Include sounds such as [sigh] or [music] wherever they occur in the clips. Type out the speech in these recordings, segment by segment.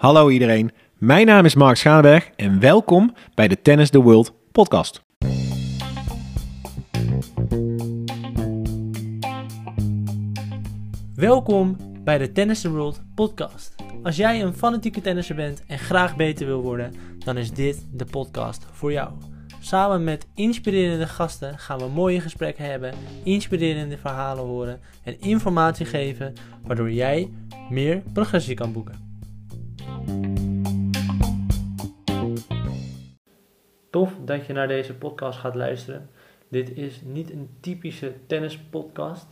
Hallo iedereen, mijn naam is Mark Schaanberg en welkom bij de Tennis the World podcast. Welkom bij de Tennis the World podcast. Als jij een fanatieke tennisser bent en graag beter wil worden, dan is dit de podcast voor jou. Samen met inspirerende gasten gaan we mooie gesprekken hebben, inspirerende verhalen horen en informatie geven, waardoor jij meer progressie kan boeken. Tof dat je naar deze podcast gaat luisteren. Dit is niet een typische tennispodcast,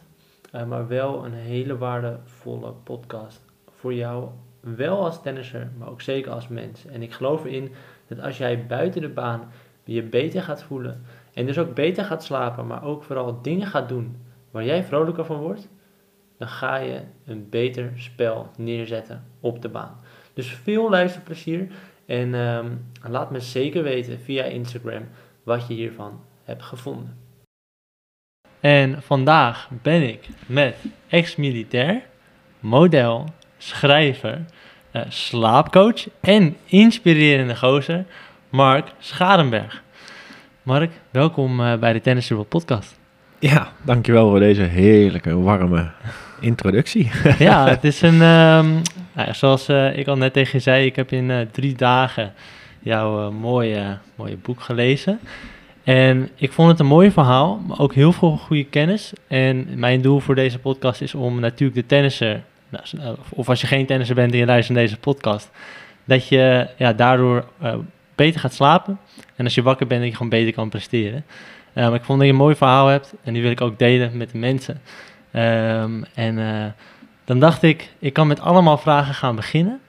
uh, maar wel een hele waardevolle podcast voor jou. Wel als tennisser, maar ook zeker als mens. En ik geloof erin dat als jij buiten de baan je beter gaat voelen en dus ook beter gaat slapen, maar ook vooral dingen gaat doen waar jij vrolijker van wordt, dan ga je een beter spel neerzetten op de baan. Dus veel luisterplezier en ehm, laat me zeker weten via Instagram wat je hiervan hebt gevonden. En vandaag ben ik met ex-militair, model, schrijver, uh, slaapcoach en inspirerende gozer Mark Schadenberg. Mark, welkom uh, bij de Tennis World podcast. Ja, dankjewel voor deze heerlijke, warme [laughs] introductie. ja, het is een, um, nou, zoals uh, ik al net tegen je zei, ik heb in uh, drie dagen jouw mooie, mooie boek gelezen. En ik vond het een mooi verhaal, maar ook heel veel goede kennis. En mijn doel voor deze podcast is om natuurlijk de tennisser, nou, of als je geen tennisser bent en je luistert naar deze podcast, dat je ja, daardoor beter gaat slapen. En als je wakker bent, dat je gewoon beter kan presteren. Um, ik vond dat je een mooi verhaal hebt en die wil ik ook delen met de mensen. Um, en dan dacht ik, ik kan met allemaal vragen gaan beginnen.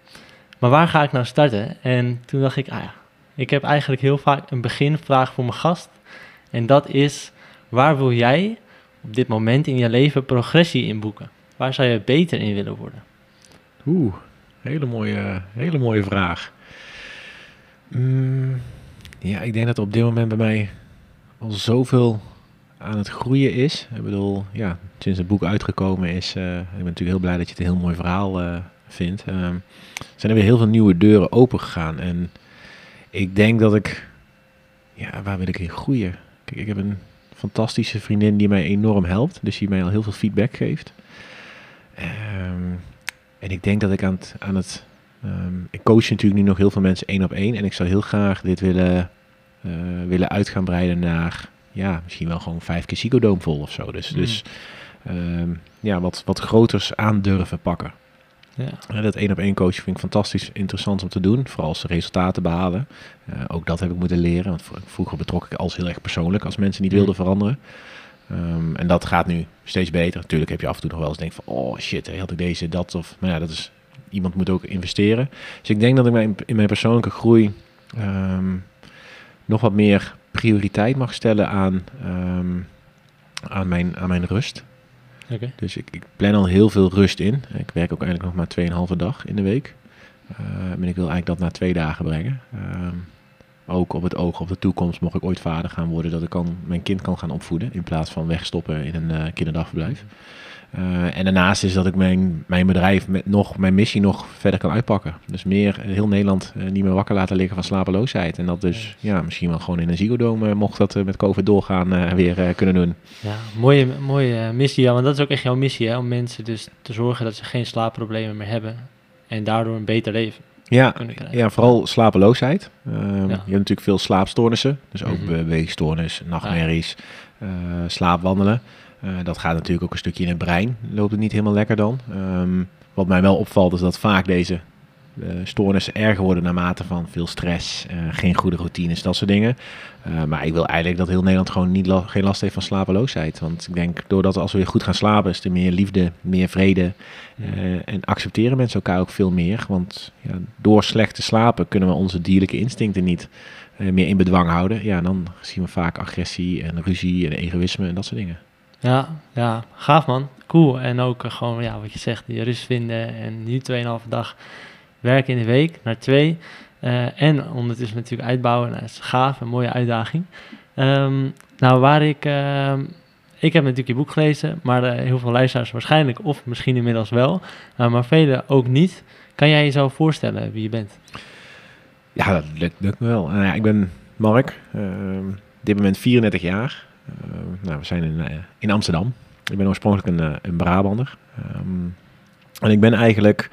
Maar waar ga ik nou starten? En toen dacht ik, ah ja, ik heb eigenlijk heel vaak een beginvraag voor mijn gast. En dat is, waar wil jij op dit moment in je leven progressie in boeken? Waar zou je beter in willen worden? Oeh, hele mooie, hele mooie vraag. Mm, ja, ik denk dat op dit moment bij mij al zoveel aan het groeien is. Ik bedoel, ja, sinds het boek uitgekomen is, uh, ik ben natuurlijk heel blij dat je het een heel mooi verhaal uh, vindt. Uh, zijn er weer heel veel nieuwe deuren open gegaan. En ik denk dat ik, ja, waar wil ik in groeien? Kijk, ik heb een fantastische vriendin die mij enorm helpt. Dus die mij al heel veel feedback geeft. Um, en ik denk dat ik aan het, aan het Um, ik coach natuurlijk nu nog heel veel mensen één op één. En ik zou heel graag dit willen, uh, willen uit gaan breiden naar, ja, misschien wel gewoon vijf keer psychodoom vol of zo. Dus, mm. dus um, ja, wat, wat groters aandurven pakken. Ja. dat één op één coach vind ik fantastisch interessant om te doen. Vooral als ze resultaten behalen. Uh, ook dat heb ik moeten leren. Want vroeger betrok ik alles heel erg persoonlijk als mensen niet mm. wilden veranderen. Um, en dat gaat nu steeds beter. Natuurlijk heb je af en toe nog wel eens denk van, oh shit, had ik deze, dat of. Maar ja, dat is iemand moet ook investeren. Dus ik denk dat ik mijn, in mijn persoonlijke groei um, nog wat meer prioriteit mag stellen aan, um, aan, mijn, aan mijn rust. Okay. Dus ik, ik, plan al heel veel rust in. Ik werk ook eigenlijk nog maar 2,5 dag in de week. Uh, en ik wil eigenlijk dat naar twee dagen brengen. Um, ook op het oog op de toekomst, mocht ik ooit vader gaan worden, dat ik kan, mijn kind kan gaan opvoeden in plaats van wegstoppen in een uh, kinderdagverblijf. Uh, en daarnaast is dat ik mijn, mijn bedrijf met nog, mijn missie nog verder kan uitpakken. Dus meer heel Nederland uh, niet meer wakker laten liggen van slapeloosheid. En dat dus ja, misschien wel gewoon in een ziegodome, mocht dat uh, met COVID doorgaan, weer kunnen doen. Ja, mooie, mooie missie. Ja, want dat is ook echt jouw missie, hè, om mensen dus te zorgen dat ze geen slaapproblemen meer hebben. En daardoor een beter leven. Ja, ja vooral slapeloosheid. Ja. Je hebt natuurlijk veel slaapstoornissen. Dus ook mm -hmm. beweegstoornis, nachtmerries, uh, slaapwandelen. Uh, dat gaat natuurlijk ook een stukje in het brein. Loopt het niet helemaal lekker dan. Um, wat mij wel opvalt is dat vaak deze stoornissen erger worden naarmate van veel stress, uh, geen goede routines, dat soort dingen. maar ik wil eigenlijk dat heel Nederland gewoon niet la geen last heeft van slapeloosheid. Want ik denk, doordat als we weer goed gaan slapen, is er meer liefde, meer vrede. en accepteren mensen elkaar ook veel meer. Want ja, door slecht te slapen kunnen we onze dierlijke instincten niet meer in bedwang houden. Ja, dan zien we vaak agressie en ruzie en egoïsme en dat soort dingen. Ja, ja, gaaf man. Cool. En ook gewoon, ja, wat je zegt, je rust vinden en nu 2,5 dag werken in de week naar twee. Uh, en ondertussen natuurlijk uitbouwen. Dat is gaaf, een mooie uitdaging. Um, nou, waar ik... Uh, ik heb natuurlijk je boek gelezen, maar heel veel luisteraars waarschijnlijk, of misschien inmiddels wel, maar velen ook niet. Kan jij jezelf voorstellen wie je bent? Ja, dat lukt, me wel. Nou ja, ik ben Mark, ehm, dit moment 34 jaar. Ehm, nou, we zijn in, eh, in Amsterdam. Ik ben oorspronkelijk een, eh, een Brabander. Ehm, en ik ben eigenlijk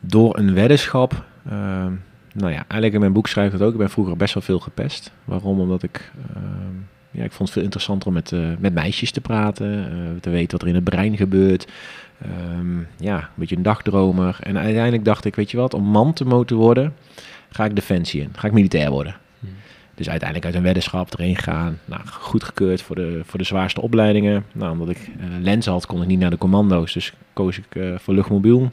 door een weddenschap... ehm, nou ja, eigenlijk in mijn boek schrijf ik het ook. Ik ben vroeger best wel veel gepest. Waarom? Omdat ik... ehm, ja, ik vond het veel interessanter om met, eh, met meisjes te praten. eh, te weten wat er in het brein gebeurt. Ehm, ja, een beetje een dagdromer. En uiteindelijk dacht ik, weet je wat? Om man te moeten worden, ga ik defensie in. Ga ik militair worden. Hmm. Dus uiteindelijk uit een weddenschap erheen gaan. Nou, goedgekeurd voor de, voor de zwaarste opleidingen. Nou, omdat ik eh, lenzen had, kon ik niet naar de commando's. Dus koos ik voor luchtmobiel.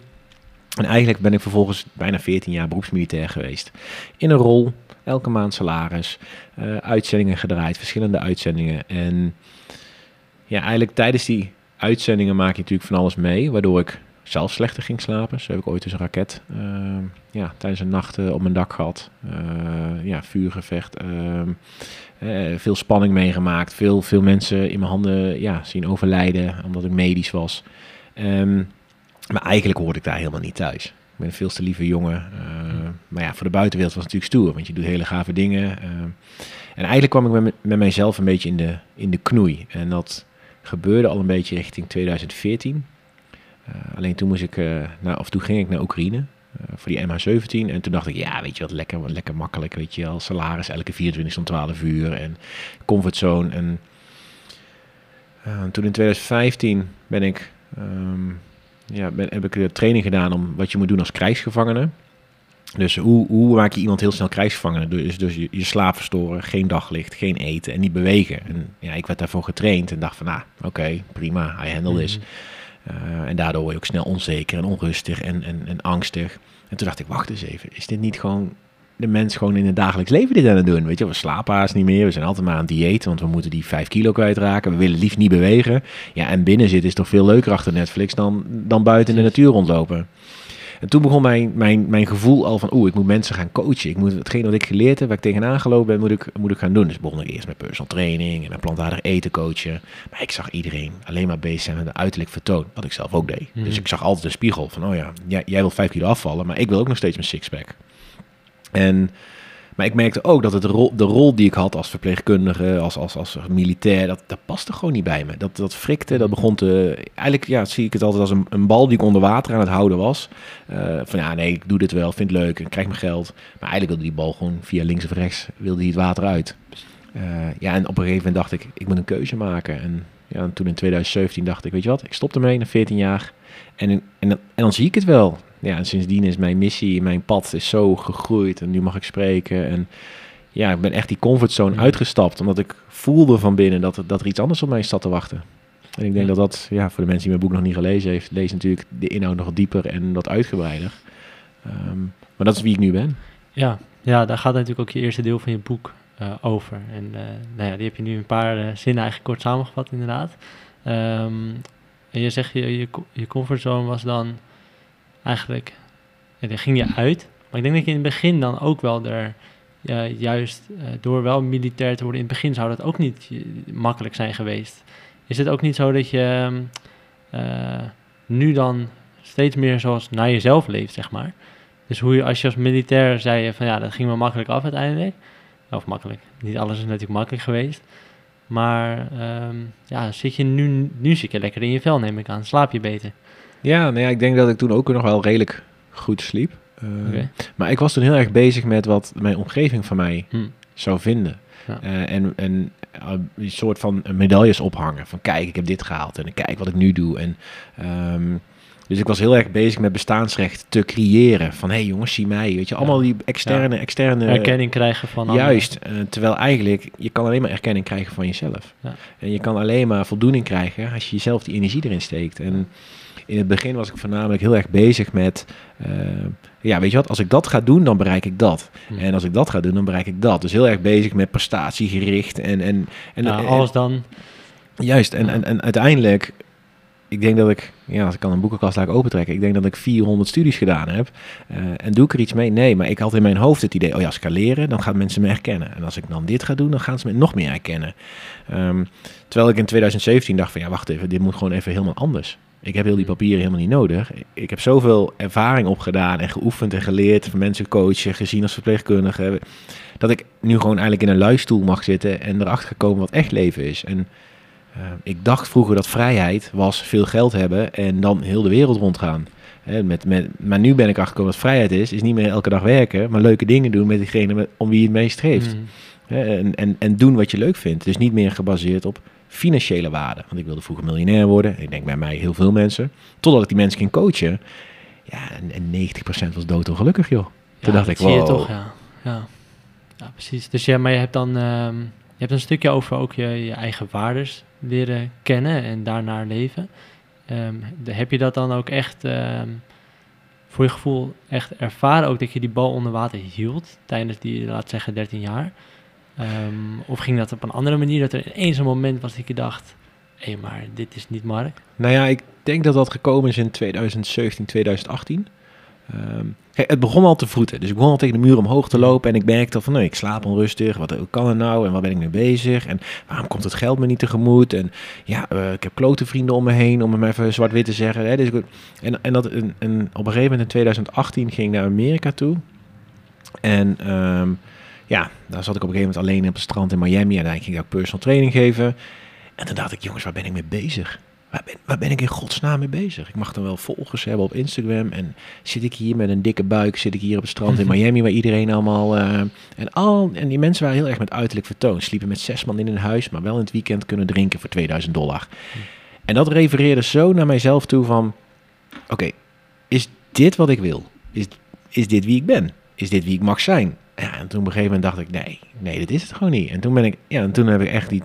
En eigenlijk ben ik vervolgens bijna 14 jaar beroepsmilitair geweest. In een rol, elke maand salaris, eh, uitzendingen gedraaid, verschillende uitzendingen. En ja, eigenlijk tijdens die uitzendingen maak je natuurlijk van alles mee, waardoor ik zelf slechter ging slapen. Zo heb ik ooit eens een raket eh, ja, tijdens een nacht op mijn dak gehad. Eh, ja, vuurgevecht. ehm, eh, veel spanning meegemaakt. Veel, veel mensen in mijn handen ja, zien overlijden omdat ik medisch was. Ehm, maar eigenlijk hoorde ik daar helemaal niet thuis. Ik ben een veel te lieve jongen. eh, maar ja, voor de buitenwereld was het natuurlijk stoer. Want je doet hele gave dingen. ehm. en eigenlijk kwam ik met, me- met mijzelf een beetje in de, in de knoei. En dat gebeurde al een beetje richting 2014. Eh, alleen toen moest ik, eh, naar, of toen ging ik naar Oekraïne. eh, voor die MH17. En toen dacht ik, ja, weet je wat, lekker, wat lekker makkelijk. Weet je wel, salaris elke 24 om 12 uur. En comfortzone. En eh, toen in 2015 ben ik, ehm, ja, ben, heb ik de training gedaan om wat je moet doen als krijgsgevangene. Dus hoe, hoe maak je iemand heel snel krijgsgevangene? Dus, dus je, je slaap verstoren, geen daglicht, geen eten en niet bewegen. En ja, ik werd daarvoor getraind en dacht van, nou, oké, prima, I handle this. Mhm. Uh, en daardoor word je ook snel onzeker en onrustig en, en, en angstig. En toen dacht ik, wacht eens even, is dit niet gewoon de mens gewoon in het dagelijks leven dit aan het doen? Weet je, we slapen haast niet meer, we zijn altijd maar aan het dieet, want we moeten die 5 kilo kwijtraken. We willen liefst niet bewegen. Ja, en binnen zitten is toch veel leuker achter Netflix dan, dan buiten in de natuur rondlopen. En toen begon mijn, mijn, mijn gevoel al van, oeh, ik moet mensen gaan coachen. Ik moet hetgeen wat ik geleerd heb, waar ik tegenaan gelopen ben, moet ik, moet ik gaan doen. Dus begon ik eerst met personal training en met plantaardig eten coachen. Maar ik zag iedereen alleen maar bezig zijn met een uiterlijk vertoon, wat ik zelf ook deed. Mhm. Dus ik zag altijd een spiegel van, oh ja, jij, jij wil vijf kilo afvallen, maar ik wil ook nog steeds mijn sixpack. En, maar ik merkte ook dat het de rol, de rol die ik had als verpleegkundige, als, als, als militair, dat, dat paste gewoon niet bij me. Dat, dat frikte, dat begon te... Eigenlijk ja, zie ik het altijd als een, een bal die ik onder water aan het houden was. Eh, van ja, nee, ik doe dit wel, vind het leuk, ik krijg mijn geld. Maar eigenlijk wilde die bal gewoon via links of rechts, wilde die het water uit. Eh, ja, en op een gegeven moment dacht ik, ik moet een keuze maken. En ja, en toen in 2017 dacht ik, weet je wat, ik stop ermee na 14 jaar. En, en, en dan zie ik het wel. Ja, en sindsdien is mijn missie, mijn pad is zo gegroeid. En nu mag ik spreken. En ja, ik ben echt die comfortzone Ja. uitgestapt. Omdat ik voelde van binnen dat, er- dat er iets anders op mij zat te wachten. En ik denk Ja. dat dat, ja, voor de mensen die mijn boek nog niet gelezen heeft, lees natuurlijk de inhoud nog dieper en wat uitgebreider. Ehm, maar dat is wie ik nu ben. Ja, ja, daar gaat natuurlijk ook je eerste deel van je boek eh, over. En eh, nou ja, die heb je nu een paar eh, zinnen eigenlijk kort samengevat, inderdaad. Ehm, en je zegt, je, je, je comfortzone was dan eigenlijk, ja, ging je uit. Maar ik denk dat je in het begin dan ook wel er, juist eh, door wel militair te worden, in het begin zou dat ook niet makkelijk zijn geweest. Is het ook niet zo dat je ehm, eh, nu dan steeds meer zoals naar jezelf leeft, zeg maar? Dus hoe je, als je als militair zei van ja, dat ging wel makkelijk af uiteindelijk. Of makkelijk. Niet alles is natuurlijk makkelijk geweest. Maar ehm, ja, zit je nu, nu zit je lekker in je vel, neem ik aan. Slaap je beter. Ja, nou ja, ik denk dat ik toen ook nog wel redelijk goed sliep. Oké. Maar ik was toen heel erg bezig met wat mijn omgeving van mij Hm. zou vinden. Ja. Eh, en en eh, een soort van medailles ophangen. Van kijk, ik heb dit gehaald. En kijk wat ik nu doe. En, ehm, dus ik was heel erg bezig met bestaansrecht te creëren. Van hé hey, jongens, zie mij. Weet je, allemaal die externe, externe Erkenning krijgen van anderen. Juist, eh, terwijl eigenlijk je kan alleen maar erkenning krijgen van jezelf. En je kan alleen maar voldoening krijgen als je jezelf die energie erin steekt. En in het begin was ik voornamelijk heel erg bezig met, eh, ja, weet je wat, als ik dat ga doen, dan bereik ik dat. Hm. En als ik dat ga doen, dan bereik ik dat. Dus heel erg bezig met prestatiegericht en, en, en, en- alles dan. Juist, en, Ja. en, en uiteindelijk, ik denk dat ik, ja, als ik kan een boekenkast laat opentrekken, ik denk dat ik 400 studies gedaan heb. Eh, en doe ik er iets mee? Nee, maar ik had in mijn hoofd het idee, oh ja, als ik ga leren, dan gaan mensen me herkennen. En als ik dan dit ga doen, dan gaan ze me nog meer herkennen. Ehm, terwijl ik in 2017 dacht van, ja, wacht even, dit moet gewoon even helemaal anders. Ik heb heel die papieren helemaal niet nodig. Ik heb zoveel ervaring opgedaan en geoefend en geleerd van mensen coachen, gezien als verpleegkundige, dat ik nu gewoon eigenlijk in een luistoel mag zitten en erachter gekomen wat echt leven is. En uh, ik dacht vroeger dat vrijheid was veel geld hebben en dan heel de wereld rondgaan. Hè, met, met, maar nu ben ik achtergekomen dat vrijheid is, is niet meer elke dag werken, maar leuke dingen doen met diegene met, om wie je het meest geeft. Mm. Hè, en, en, en doen wat je leuk vindt. Dus niet meer gebaseerd op financiële waarde. Want ik wilde vroeger miljonair worden. Ik denk bij mij heel veel mensen. Totdat ik die mensen ging coachen. Ja, en, en 90% was dood ongelukkig, joh. Toen dacht ik, zie je wow. toch, ja. ja. Ja, precies. Dus ja, maar je hebt dan ehm, je hebt een stukje over ook je, je eigen waardes leren kennen en daarnaar leven. Ehm, de- heb je dat dan ook echt ehm, voor je gevoel echt ervaren ook dat je die bal onder water hield tijdens die, laat zeggen, 13 jaar? Ehm, of ging dat op een andere manier dat er ineens een moment was dat je dacht, hé, maar dit is niet Mark? Nou ja, ik denk dat dat gekomen is in 2017, 2018. Ehm, het begon al te voeten. Dus ik begon al tegen de muur omhoog te lopen. En ik merkte al van, nee, ik slaap onrustig. Wat kan het nou? En waar ben ik mee bezig? En waarom komt het geld me niet tegemoet? En ja, eh, ik heb klote vrienden om me heen, om hem even zwart-wit te zeggen. Hè? Dus ik, en, en, dat, en, en op een gegeven moment in 2018 ging ik naar Amerika toe. En ehm, ja, daar zat ik op een gegeven moment alleen op het strand in Miami. En daar ging ik ook personal training geven. En toen dacht ik, jongens, waar ben ik mee bezig? Waar ben, waar ben ik in godsnaam mee bezig? Ik mag dan wel volgers hebben op Instagram. En zit ik hier met een dikke buik? Zit ik hier op het strand in [laughs] Miami, waar iedereen allemaal... eh, en, al, en die mensen waren heel erg met uiterlijk vertoon. Sliepen met zes man in een huis, maar wel in het weekend kunnen drinken voor 2000 dollar. En dat refereerde zo naar mijzelf toe van... Oké, is dit wat ik wil? Is, is dit wie ik ben? Is dit wie ik mag zijn? Ja, en toen op een gegeven moment dacht ik, nee, nee, dit is het gewoon niet. En toen ben ik, ja, en toen heb ik echt die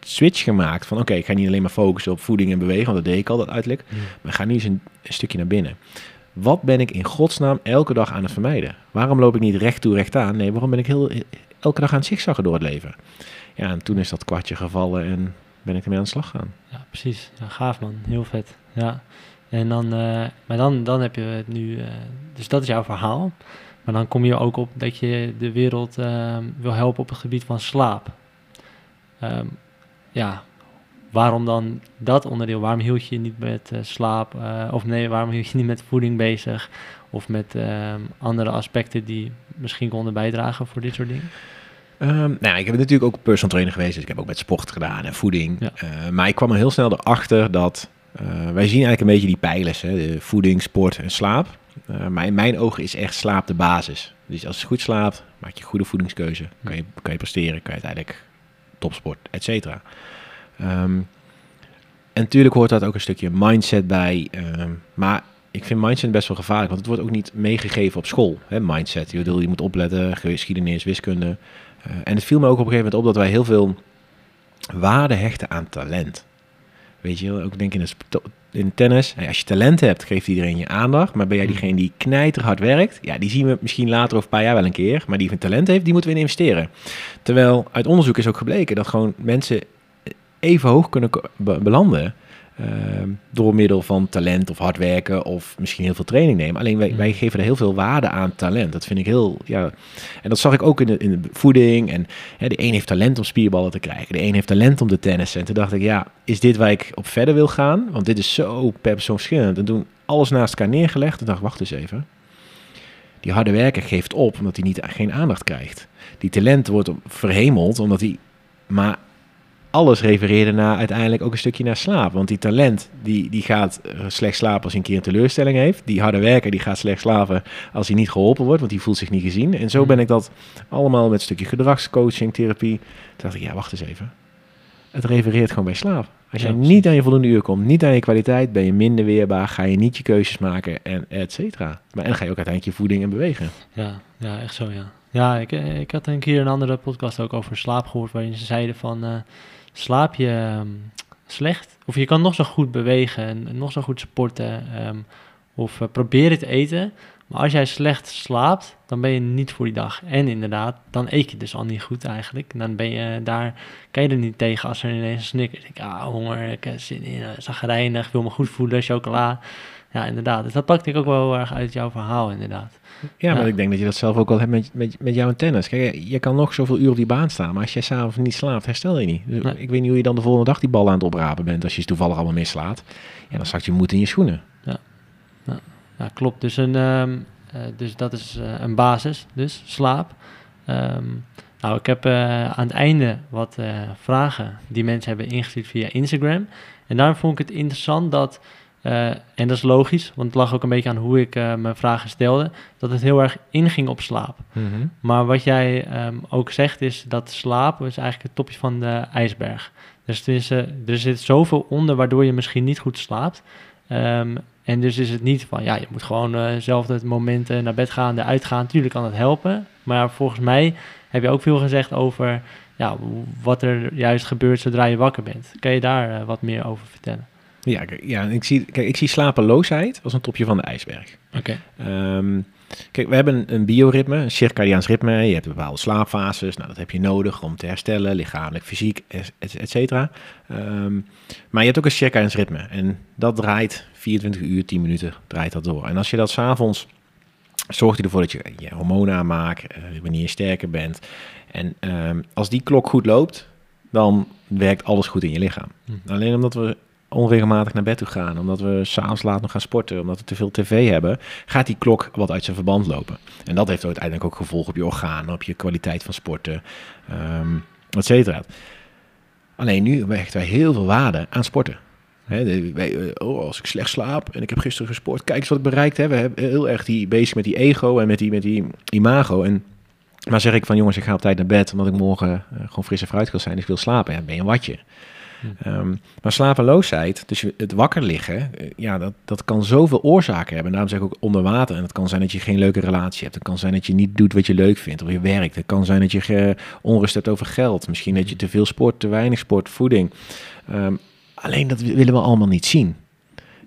switch gemaakt van, oké, ik ga niet alleen maar focussen op voeding en bewegen, want dat deed ik al, dat uiterlijk. Maar ga nu eens een, een stukje naar binnen. Wat ben ik in godsnaam elke dag aan het vermijden? Waarom loop ik niet recht toe, recht aan? Nee, waarom ben ik heel, elke dag aan het zigzaggen door het leven? Ja, en toen is dat kwartje gevallen en ben ik ermee aan de slag gegaan. Ja, precies. Ja, gaaf man. Heel vet. Ja. En dan, eh, maar dan, dan heb je het nu, eh, dus dat is jouw verhaal. Maar dan kom je ook op dat je de wereld ehm, wil helpen op het gebied van slaap. Ehm, ja, waarom dan dat onderdeel? Waarom hield je je niet met eh, slaap? eh, of nee, waarom hield je niet met voeding bezig? Of met ehm, andere aspecten die misschien konden bijdragen voor dit soort dingen? Nou, ik heb natuurlijk ook personal trainer geweest, dus ik heb ook met sport gedaan en voeding. Ja. Eh, maar ik kwam er heel snel erachter dat wij zien eigenlijk een beetje die pijlers, hè, de voeding, sport en slaap. Eh, maar in mijn ogen is echt slaap de basis. Dus als je goed slaapt, maak je goede voedingskeuze, kan je, kan je presteren, kan je uiteindelijk topsport, et cetera. Ehm, en natuurlijk hoort dat ook een stukje mindset bij. ehm, maar ik vind mindset best wel gevaarlijk, want het wordt ook niet meegegeven op school. Hè, mindset, je, bedoel, je moet opletten, geschiedenis, wiskunde. Eh, en het viel me ook op een gegeven moment op dat wij heel veel waarde hechten aan talent. Weet je, ook denk in, sp- in tennis, hey, als je talent hebt, geeft iedereen je aandacht. Maar ben jij diegene die knijterhard werkt, ja, die zien we misschien later of een paar jaar wel een keer. Maar die een talent heeft, die moeten we in investeren. Terwijl uit onderzoek is ook gebleken dat gewoon mensen even hoog kunnen belanden. Ehm, door middel van talent of hard werken of misschien heel veel training nemen. Alleen wij, Mm. wij geven er heel veel waarde aan talent. Dat vind ik heel, ja. En dat zag ik ook in de, in de voeding. En hè, de een heeft talent om spierballen te krijgen. De een heeft talent om de tennissen. En toen dacht ik, ja, is dit waar ik op verder wil gaan? Want dit is zo per persoon verschillend. En toen alles naast elkaar neergelegd. En dacht, wacht eens even. Die harde werker geeft op omdat hij niet, geen aandacht krijgt. Die talent wordt verhemeld omdat hij... Maar alles refereerde naar uiteindelijk ook een stukje naar slaap. Want die talent die, die gaat eh, slecht slapen als hij een keer een teleurstelling heeft. Die harde werker die gaat slecht slapen als hij niet geholpen wordt, want die voelt zich niet gezien. En zo Hmm. ben ik dat allemaal met een stukje gedragscoaching, therapie. Toen dacht ik, ja, wacht eens even. Het refereert gewoon bij slaap. Als jij niet aan je voldoende uur komt, niet aan je kwaliteit, ben je minder weerbaar, ga je niet je keuzes maken en et cetera. Maar en dan ga je ook uiteindelijk je voeding en bewegen. Ja, ja, echt zo, ja. Ja, ik, eh, ik had een keer een andere podcast ook over slaap gehoord, waarin ze zeiden van, eh, slaap je ehm, slecht? Of je kan nog zo goed bewegen en nog zo goed sporten, ehm, of eh, probeer het eten, maar als jij slecht slaapt, dan ben je niet voor die dag. En inderdaad, dan eet je dus al niet goed eigenlijk. Dan ben je daar, kan je er niet tegen als er ineens een snicker is. Ah, honger, ik heb zin in, uh, zagrijnig, wil me goed voelen, chocola. Ja, inderdaad. Dus dat pakte ik ook wel heel erg uit jouw verhaal, inderdaad. Ja, maar Ja. ik denk dat je dat zelf ook wel hebt met, met, met jou en tennis. Kijk, je- kan nog zoveel uur op die baan staan, maar als jij s'avonds niet slaapt, herstel je niet. Dus Nee. Ik weet niet hoe je dan de volgende dag die bal aan het oprapen bent als je ze toevallig allemaal mislaat. Ja, dan zakt je moed in je schoenen. Ja, klopt. Dus, een, ehm, eh, dus dat is eh, een basis, dus slaap. Ehm, nou, ik heb eh, aan het einde wat vragen die mensen hebben ingestuurd via Instagram. En daarom vond ik het interessant dat, en dat is logisch, want het lag ook een beetje aan hoe ik mijn vragen stelde, dat het heel erg inging op slaap. Maar wat jij ehm, ook zegt is dat slaap is eigenlijk het topje van de ijsberg. Dus het is, er zit zoveel onder waardoor je misschien niet goed slaapt. En dus is het niet van, ja, je moet gewoon eh, zelf het moment eh, naar bed gaan, eruit gaan. Natuurlijk kan het helpen. Maar volgens mij heb je ook veel gezegd over ja, wat er juist gebeurt zodra je wakker bent. Kan je daar eh, wat meer over vertellen? Ja, ja ik, zie, kijk, ik zie slapeloosheid als een topje van de ijsberg. Oké. Ehm, kijk, we hebben een, bioritme, een circadiaans ritme. Je hebt bepaalde slaapfases. Nou, dat heb je nodig om te herstellen, lichamelijk, fysiek, et cetera. Ehm, maar je hebt ook een circadiaans ritme. En dat draait 24 uur, 10 minuten draait dat door. En als je dat s'avonds zorgt hij ervoor dat je je hormonen aanmaakt, eh, wanneer je sterker bent. En ehm, als die klok goed loopt, dan werkt alles goed in je lichaam. Hm. Alleen omdat we onregelmatig naar bed toe gaan, omdat we s'avonds laat nog gaan sporten, omdat we te veel tv hebben, gaat die klok wat uit zijn verband lopen. En dat heeft uiteindelijk ook gevolgen op je organen, op je kwaliteit van sporten, um, et cetera. Alleen nu hechten wij heel veel waarde aan sporten. Wij, oh, als ik slecht slaap en ik heb gisteren gesport, kijk eens wat ik bereikt heb. We hebben heel erg die, bezig met die ego en met die, met die imago. En, maar zeg ik van jongens, ik ga op tijd naar bed, omdat ik morgen uh, gewoon fris en fruit wil zijn. Dus ik wil slapen. Dan ben je een watje. Hm. Um, maar slapeloosheid, dus het wakker liggen, uh, ja, dat, dat kan zoveel oorzaken hebben. En daarom zeg ik ook onder water. En het kan zijn dat je geen leuke relatie hebt. Het kan zijn dat je niet doet wat je leuk vindt op je werk. Het kan zijn dat je onrust hebt over geld. Misschien dat je te veel sport, te weinig sport, voeding. Um, alleen dat willen we allemaal niet zien.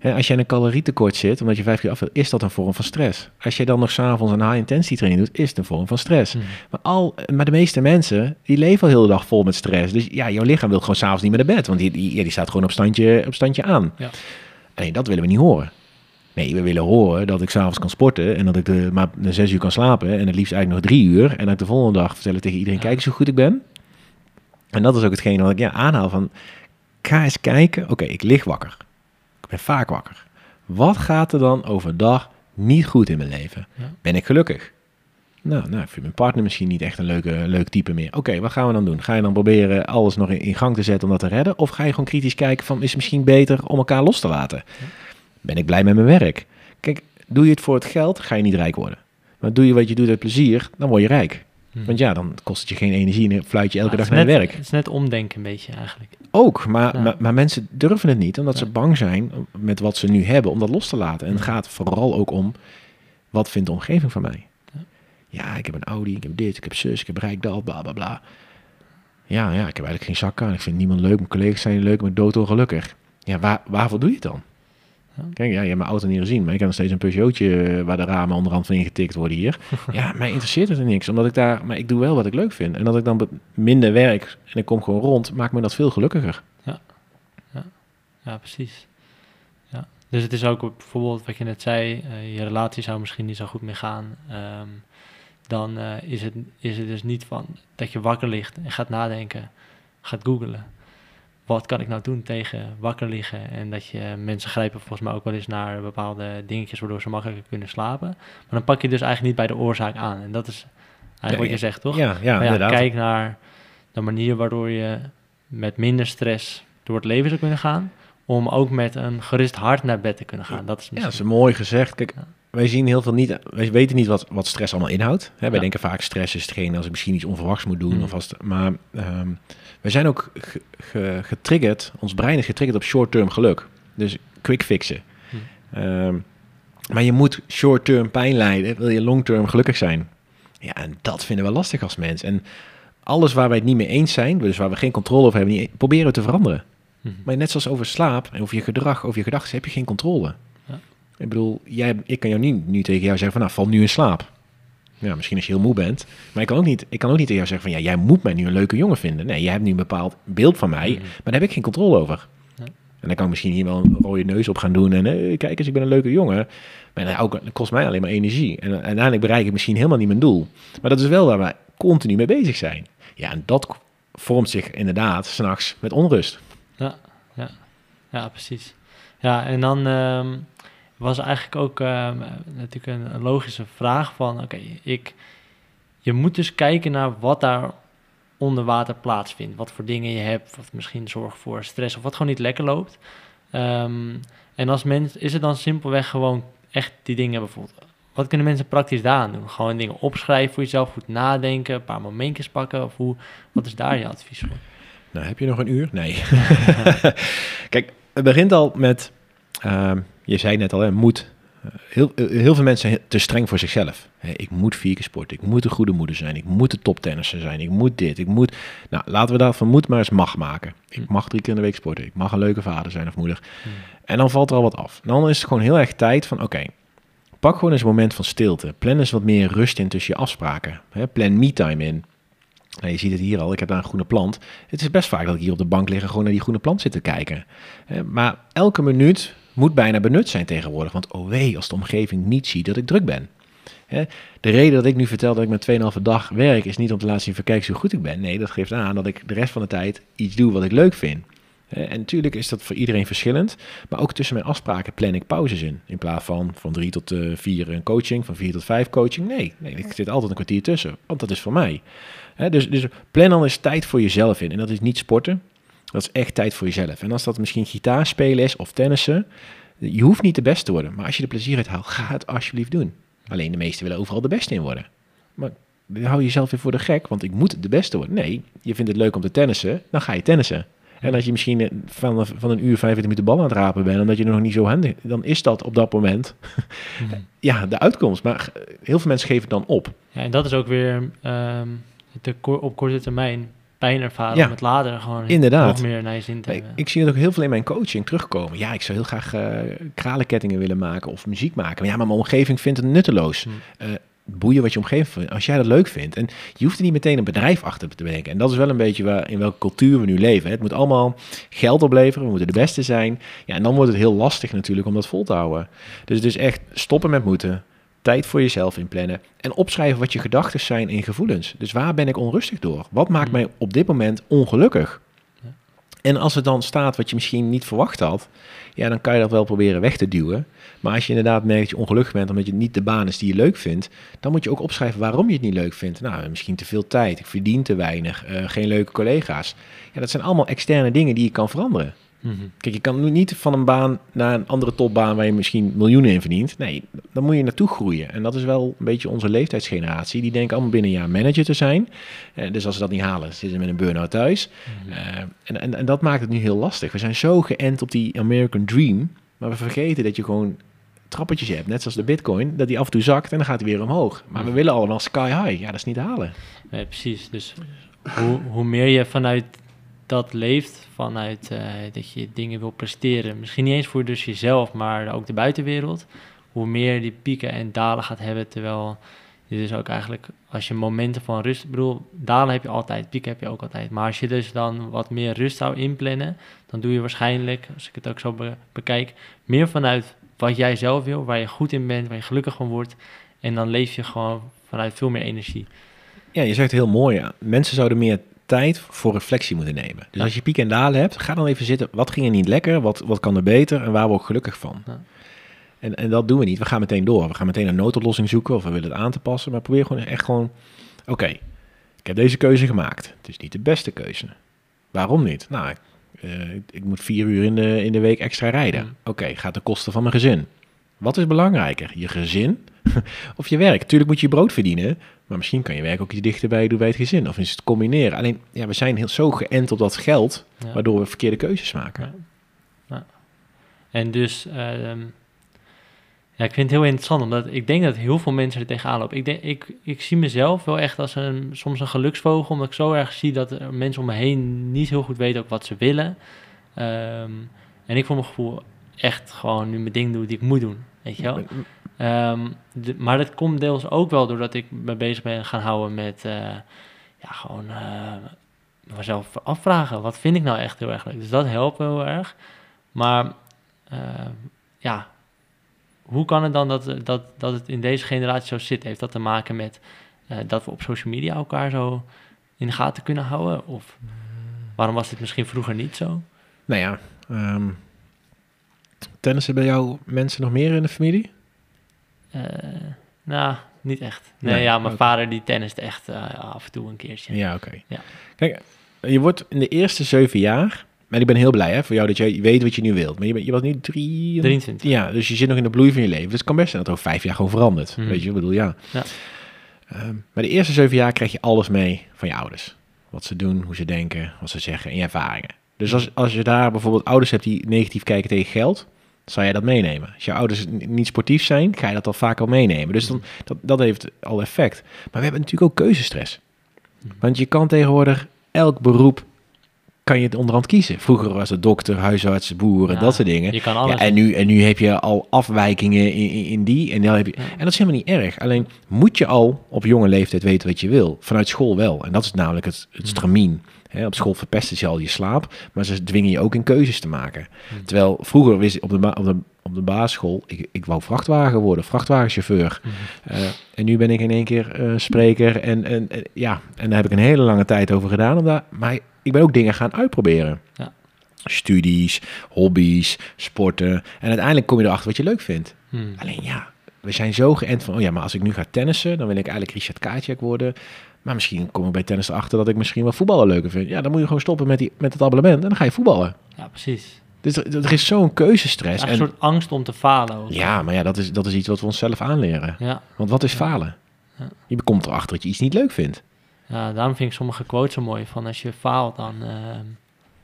Als je in een calorietekort zit, omdat je vijf keer af wil, is dat een vorm van stress. Als je dan nog s'avonds een high-intensity training doet, is het een vorm van stress. Mm. Maar, al, maar de meeste mensen, die leven al heel de dag vol met stress. Dus ja, jouw lichaam wil gewoon s'avonds niet meer naar bed, want die, die, die staat gewoon op standje, op standje aan. Ja. Nee, dat willen we niet horen. Nee, we willen horen dat ik s'avonds kan sporten en dat ik de, maar de zes uur kan slapen en het liefst eigenlijk nog drie uur. En dat ik de volgende dag vertel tegen iedereen, ja. kijk eens hoe goed ik ben. En dat is ook hetgeen wat ik ja, aanhaal van, ga eens kijken, oké, okay, ik lig wakker. Ben vaak wakker. Wat gaat er dan overdag niet goed in mijn leven? Ja. Ben ik gelukkig? Nou, nou, ik vind mijn partner misschien niet echt een leuke, leuk type meer. Oké, okay, wat gaan we dan doen? Ga je dan proberen alles nog in, in, gang te zetten om dat te redden? Of ga je gewoon kritisch kijken van, is het misschien beter om elkaar los te laten? Ben ik blij met mijn werk? Kijk, doe je het voor het geld, ga je niet rijk worden. Maar doe je wat je doet uit plezier, dan word je rijk. Hmm. Want ja, dan kost het je geen energie en fluit je elke ja, dag naar net, je werk. Het is net omdenken een beetje eigenlijk. Ook, maar, ja. maar, maar, mensen durven het niet, omdat ja. ze bang zijn met wat ze nu hebben, om dat los te laten. En het gaat vooral ook om, wat vindt de omgeving van mij? Ja, ik heb een Audi, ik heb dit, ik heb zus, ik heb bereikt dat, bla bla bla. Ja, ja, ik heb eigenlijk geen zak aan, ik vind niemand leuk, mijn collega's zijn leuk, maar dood ongelukkig. Ja, waar, waarvoor doe je het dan? Kijk, ja, je hebt mijn auto niet gezien, maar ik heb nog steeds een Peugeotje waar de ramen onderhand van ingetikt worden hier. [laughs] ja, mij interesseert het er niks, omdat ik daar, maar ik doe wel wat ik leuk vind. En dat ik dan minder werk en ik kom gewoon rond, maakt me dat veel gelukkiger. Ja, ja, ja precies. Ja. Dus het is ook bijvoorbeeld wat je net zei, uh, je relatie zou misschien niet zo goed meer gaan. Um, dan uh, is, het, is het dus niet van dat je wakker ligt en gaat nadenken, gaat googlen wat kan ik nou doen tegen wakker liggen? En dat je mensen grijpen volgens mij ook wel eens naar bepaalde dingetjes waardoor ze makkelijker kunnen slapen. Maar dan pak je dus eigenlijk niet bij de oorzaak aan. En dat is eigenlijk ja, wat je zegt, toch? Ja, ja, ja Kijk naar de manier waardoor je met minder stress door het leven zou kunnen gaan. Om ook met een gerust hart naar bed te kunnen gaan. Dat is ja, dat is mooi gezegd. Kijk, wij zien heel veel niet, wij weten niet wat, wat stress allemaal inhoudt. Hè, wij denken vaak stress is hetgeen als ik misschien iets onverwachts moet doen. Mm. Of als maar um, we zijn ook ge, ge, getriggerd, ons brein is getriggerd op short-term geluk. Dus quick fixen. Hm. Um, maar je moet short-term pijn lijden, wil je long-term gelukkig zijn. Ja, en dat vinden we lastig als mens. En alles waar wij het niet mee eens zijn, dus waar we geen controle over hebben, niet, proberen we te veranderen. Hm. Maar net zoals over slaap en over je gedrag, over je gedachten, heb je geen controle. Ja. Ik bedoel, jij, ik kan jou niet nu tegen jou zeggen van, nou, val nu in slaap. Ja, misschien als je heel moe bent. Maar ik kan ook niet, ik kan ook niet tegen jou zeggen van ja, jij moet mij nu een leuke jongen vinden. Nee, jij hebt nu een bepaald beeld van mij, mm. maar daar heb ik geen controle over. Ja. En dan kan ik misschien hier wel een rode neus op gaan doen. En eh, kijk eens, ik ben een leuke jongen. Maar dat, ook, dat kost mij alleen maar energie. En uiteindelijk bereik ik misschien helemaal niet mijn doel. Maar dat is wel waar we continu mee bezig zijn. Ja, en dat vormt zich inderdaad s'nachts met onrust. Ja, ja, ja, precies. Ja, en dan ehm, was eigenlijk ook ehm, natuurlijk een, een, logische vraag van... Oké, ik... Je moet dus kijken naar wat daar onder water plaatsvindt. Wat voor dingen je hebt, wat misschien zorgt voor stress of wat gewoon niet lekker loopt. Ehm, en als mens is het dan simpelweg gewoon echt die dingen bijvoorbeeld. Wat kunnen mensen praktisch daaraan doen? Gewoon dingen opschrijven voor jezelf, goed nadenken, een paar momentjes pakken? Of hoe, wat is daar je advies voor? Nou, heb je nog een uur? Nee. [laughs] Kijk, het begint al met, ehm, je zei net al, hè, moed. Heel, heel veel mensen zijn te streng voor zichzelf. Ik moet vier keer sporten, ik moet een goede moeder zijn, ik moet de toptennisser zijn, ik moet dit, ik moet... Nou, laten we daar van moet maar eens mag maken. Ik hm. mag drie keer in de week sporten, ik mag een leuke vader zijn of moeder. Hm. En dan valt er al wat af. Dan is het gewoon heel erg tijd van, oké, pak gewoon eens een moment van stilte. Plan eens wat meer rust in tussen je afspraken. Plan me-time in. Nou, je ziet het hier al, ik heb daar een groene plant. Het is best vaak dat ik hier op de bank lig en gewoon naar die groene plant zit te kijken. Maar elke minuut moet bijna benut zijn tegenwoordig. Want oh wee, als de omgeving niet ziet dat ik druk ben. De reden dat ik nu vertel dat ik met 2,5 dag werk, is niet om te laten zien van kijk hoe goed ik ben. Nee, dat geeft aan dat ik de rest van de tijd iets doe wat ik leuk vind. En natuurlijk is dat voor iedereen verschillend. Maar ook tussen mijn afspraken plan ik pauzes in. In plaats van van drie tot uh, vier een coaching, van vier tot vijf coaching. Nee, nee, ik zit altijd een kwartier tussen. Want dat is voor mij. dus, dus plan dan eens tijd voor jezelf in. En dat is niet sporten. Dat is echt tijd voor jezelf. En als dat misschien gitaar spelen is of tennissen. Je hoeft niet de beste te worden. Maar als je er plezier uit haalt, ga het alsjeblieft doen. Alleen de meesten willen overal de beste in worden. Maar hou jezelf weer voor de gek, want ik moet de beste worden. Nee, je vindt het leuk om te tennissen, dan ga je tennissen. En als je misschien van, van een uur 25 minuten bal aan het rapen bent, omdat je nog niet zo handig, dan is dat op dat moment mhm. [laughs] ja, de uitkomst. Maar heel veel mensen geven het dan op. Ja, en dat is ook weer um, op korte termijn pijn ervaren ja, om het later gewoon inderdaad. nog meer naar je zin te hebben. Ik zie het ook heel veel in mijn coaching terugkomen. Ja, ik zou heel graag uh, kralenkettingen willen maken of muziek maken. Maar ja, maar mijn omgeving vindt het nutteloos. Hmm. Uh, boeien wat je omgeving Als jij dat leuk vindt. En je hoeft er niet meteen een bedrijf achter te bedenken. En dat is wel een beetje waar, in welke cultuur we nu leven. Het moet allemaal geld opleveren. We moeten de beste zijn. Ja, en dan wordt het heel lastig natuurlijk om dat vol te houden. Dus het is echt stoppen met moeten tijd voor jezelf inplannen en opschrijven wat je gedachten zijn en gevoelens. Dus waar ben ik onrustig door? Wat maakt hmm. mij op dit moment ongelukkig? En als het dan staat wat je misschien niet verwacht had, ja, dan kan je dat wel proberen weg te duwen. Maar als je inderdaad merkt dat je ongelukkig bent omdat je niet de baan is die je leuk vindt, dan moet je ook opschrijven waarom je het niet leuk vindt. Nou, misschien te veel tijd, ik verdien te weinig, uh, geen leuke collega's. Ja, dat zijn allemaal externe dingen die je kan veranderen. Mhm. Kijk, je kan nu niet van een baan naar een andere topbaan waar je misschien miljoenen in verdient. Nee, dan moet je naartoe groeien. En dat is wel een beetje onze leeftijdsgeneratie. Die denken allemaal binnen een jaar manager te zijn. Uh, dus als ze dat niet halen, zitten ze met een burn-out thuis. Mhm. Eh, en, en, en dat maakt het nu heel lastig. We zijn zo geënt op die American Dream. Maar we vergeten dat je gewoon trappetjes hebt, net zoals de bitcoin, dat die af en toe zakt en dan gaat hij weer omhoog. Maar we mhm. willen allemaal sky high. Ja, dat is niet te halen. Nee, precies. Dus hoe, hoe meer je vanuit dat leeft vanuit uh, dat je dingen wil presteren. Misschien niet eens voor dus jezelf, maar ook de buitenwereld. Hoe meer die pieken en dalen gaat hebben, terwijl je dus ook eigenlijk, als je momenten van rust, ik bedoel, dalen heb je altijd, pieken heb je ook altijd. Maar als je dus dan wat meer rust zou inplannen, dan doe je waarschijnlijk, als ik het ook zo bekijk, meer vanuit wat jij zelf wil, waar je goed in bent, waar je gelukkig van wordt. En dan leef je gewoon vanuit veel meer energie. Ja, je zegt heel mooi. Mensen zouden meer tijd voor reflectie moeten nemen. Dus als je piek en dalen hebt, ga dan even zitten. Wat ging er niet lekker? Wat, wat kan er beter? En waar word ik gelukkig van? Ja. En, en dat doen we niet. We gaan meteen door. We gaan meteen een noodoplossing zoeken of we willen het aan te passen. Maar probeer gewoon echt gewoon... Oké, ik heb deze keuze gemaakt. Het is niet de beste keuze. Waarom niet? Nou, ik, uh, ik moet vier uur in de, in de week extra rijden. Mm. Oké, gaat de kosten van mijn gezin. Wat is belangrijker? Je gezin [laughs] of je werk? Tuurlijk moet je brood verdienen, maar misschien kan je werk ook iets dichterbij doen bij het gezin. Of is het combineren. Alleen, ja, we zijn heel zo geënt op dat geld, waardoor we verkeerde keuzes maken. Ja. En dus, ehm, ja, ik vind het heel interessant, omdat ik denk dat heel veel mensen er tegenaan lopen. Ik, denk, ik, ik zie mezelf wel echt als een, soms een geluksvogel, omdat ik zo erg zie dat er mensen om me heen niet heel goed weten ook wat ze willen. Ehm, en ik voor mijn gevoel echt gewoon nu mijn ding doe die ik moet doen, weet je wel. Ehm, maar dat komt deels ook wel doordat ik me bezig ben gaan houden met uh, ja, gewoon uh, mezelf afvragen. Wat vind ik nou echt heel erg leuk? Dus dat helpt heel erg. Maar eh, ja, hoe kan het dan dat, dat, dat het in deze generatie zo zit? Heeft dat te maken met eh, dat we op social media elkaar zo in de gaten kunnen houden? Of waarom was dit misschien vroeger niet zo? Nou ja, ehm tennissen bij jou mensen nog meer in de familie? Eh, nou, niet echt. Nee, Nee, ja, mijn vader die tennist echt eh, af en toe een keertje. Ja, oké. Ja. Kijk, je wordt in de eerste zeven jaar... En ik ben heel blij hè, voor jou dat jij weet wat je nu wilt. Maar je, bent, je was nu drie... 23. Ja, dus je zit nog in de bloei van je leven. Dus het kan best zijn dat er over vijf jaar gewoon verandert. Mhm. Weet je, ik bedoel, ja. Ja. Ehm, maar de eerste zeven jaar krijg je alles mee van je ouders. Wat ze doen, hoe ze denken, wat ze zeggen en je ervaringen. Dus als, als je daar bijvoorbeeld ouders hebt die negatief kijken tegen geld, zou jij dat meenemen. Als je ouders niet sportief zijn, ga je dat al vaak al meenemen. Dus dan, dat, dat heeft al effect. Maar we hebben natuurlijk ook keuzestress. Want je kan tegenwoordig elk beroep kan je het onderhand kiezen. Vroeger was het dokter, huisarts, boeren, Ja, dat soort dingen. Je kan alles. Ja, en, nu, en nu heb je al afwijkingen in, in, in die. En, dan heb je, Ja. en dat is helemaal niet erg. Alleen moet je al op jonge leeftijd weten wat je wil. Vanuit school wel. En dat is namelijk het, het stramien. Hè, op school verpesten ze al je slaap. Maar ze dwingen je ook in keuzes te maken. Terwijl vroeger wist ik op de, op de, op de basisschool... Ik, ik wou vrachtwagen worden, vrachtwagenchauffeur. Mhm. Eh, en nu ben ik in één keer eh, spreker. En, en, en ja, en daar heb ik een hele lange tijd over gedaan. Omdat, maar ik ben ook dingen gaan uitproberen. Ja. Studies, hobby's, sporten. En uiteindelijk kom je erachter wat je leuk vindt. Hmm. Alleen ja, we zijn zo geënt van... Oh ja, maar als ik nu ga tennissen, dan wil ik eigenlijk Richard Kaatjek worden. Maar misschien kom ik bij tennis erachter dat ik misschien wel voetballen leuker vind. Ja, dan moet je gewoon stoppen met, die, met het abonnement en dan ga je voetballen. Ja, precies. Dus er, er is zo'n keuzestress. Ja, En, een soort angst om te falen ja, maar ja, dat is, dat is iets wat we onszelf aanleren. Ja, Want wat is falen? Ja. Je komt erachter dat je iets niet leuk vindt. ja, daarom vind ik sommige quotes zo mooi. Van als je faalt, dan... ehm,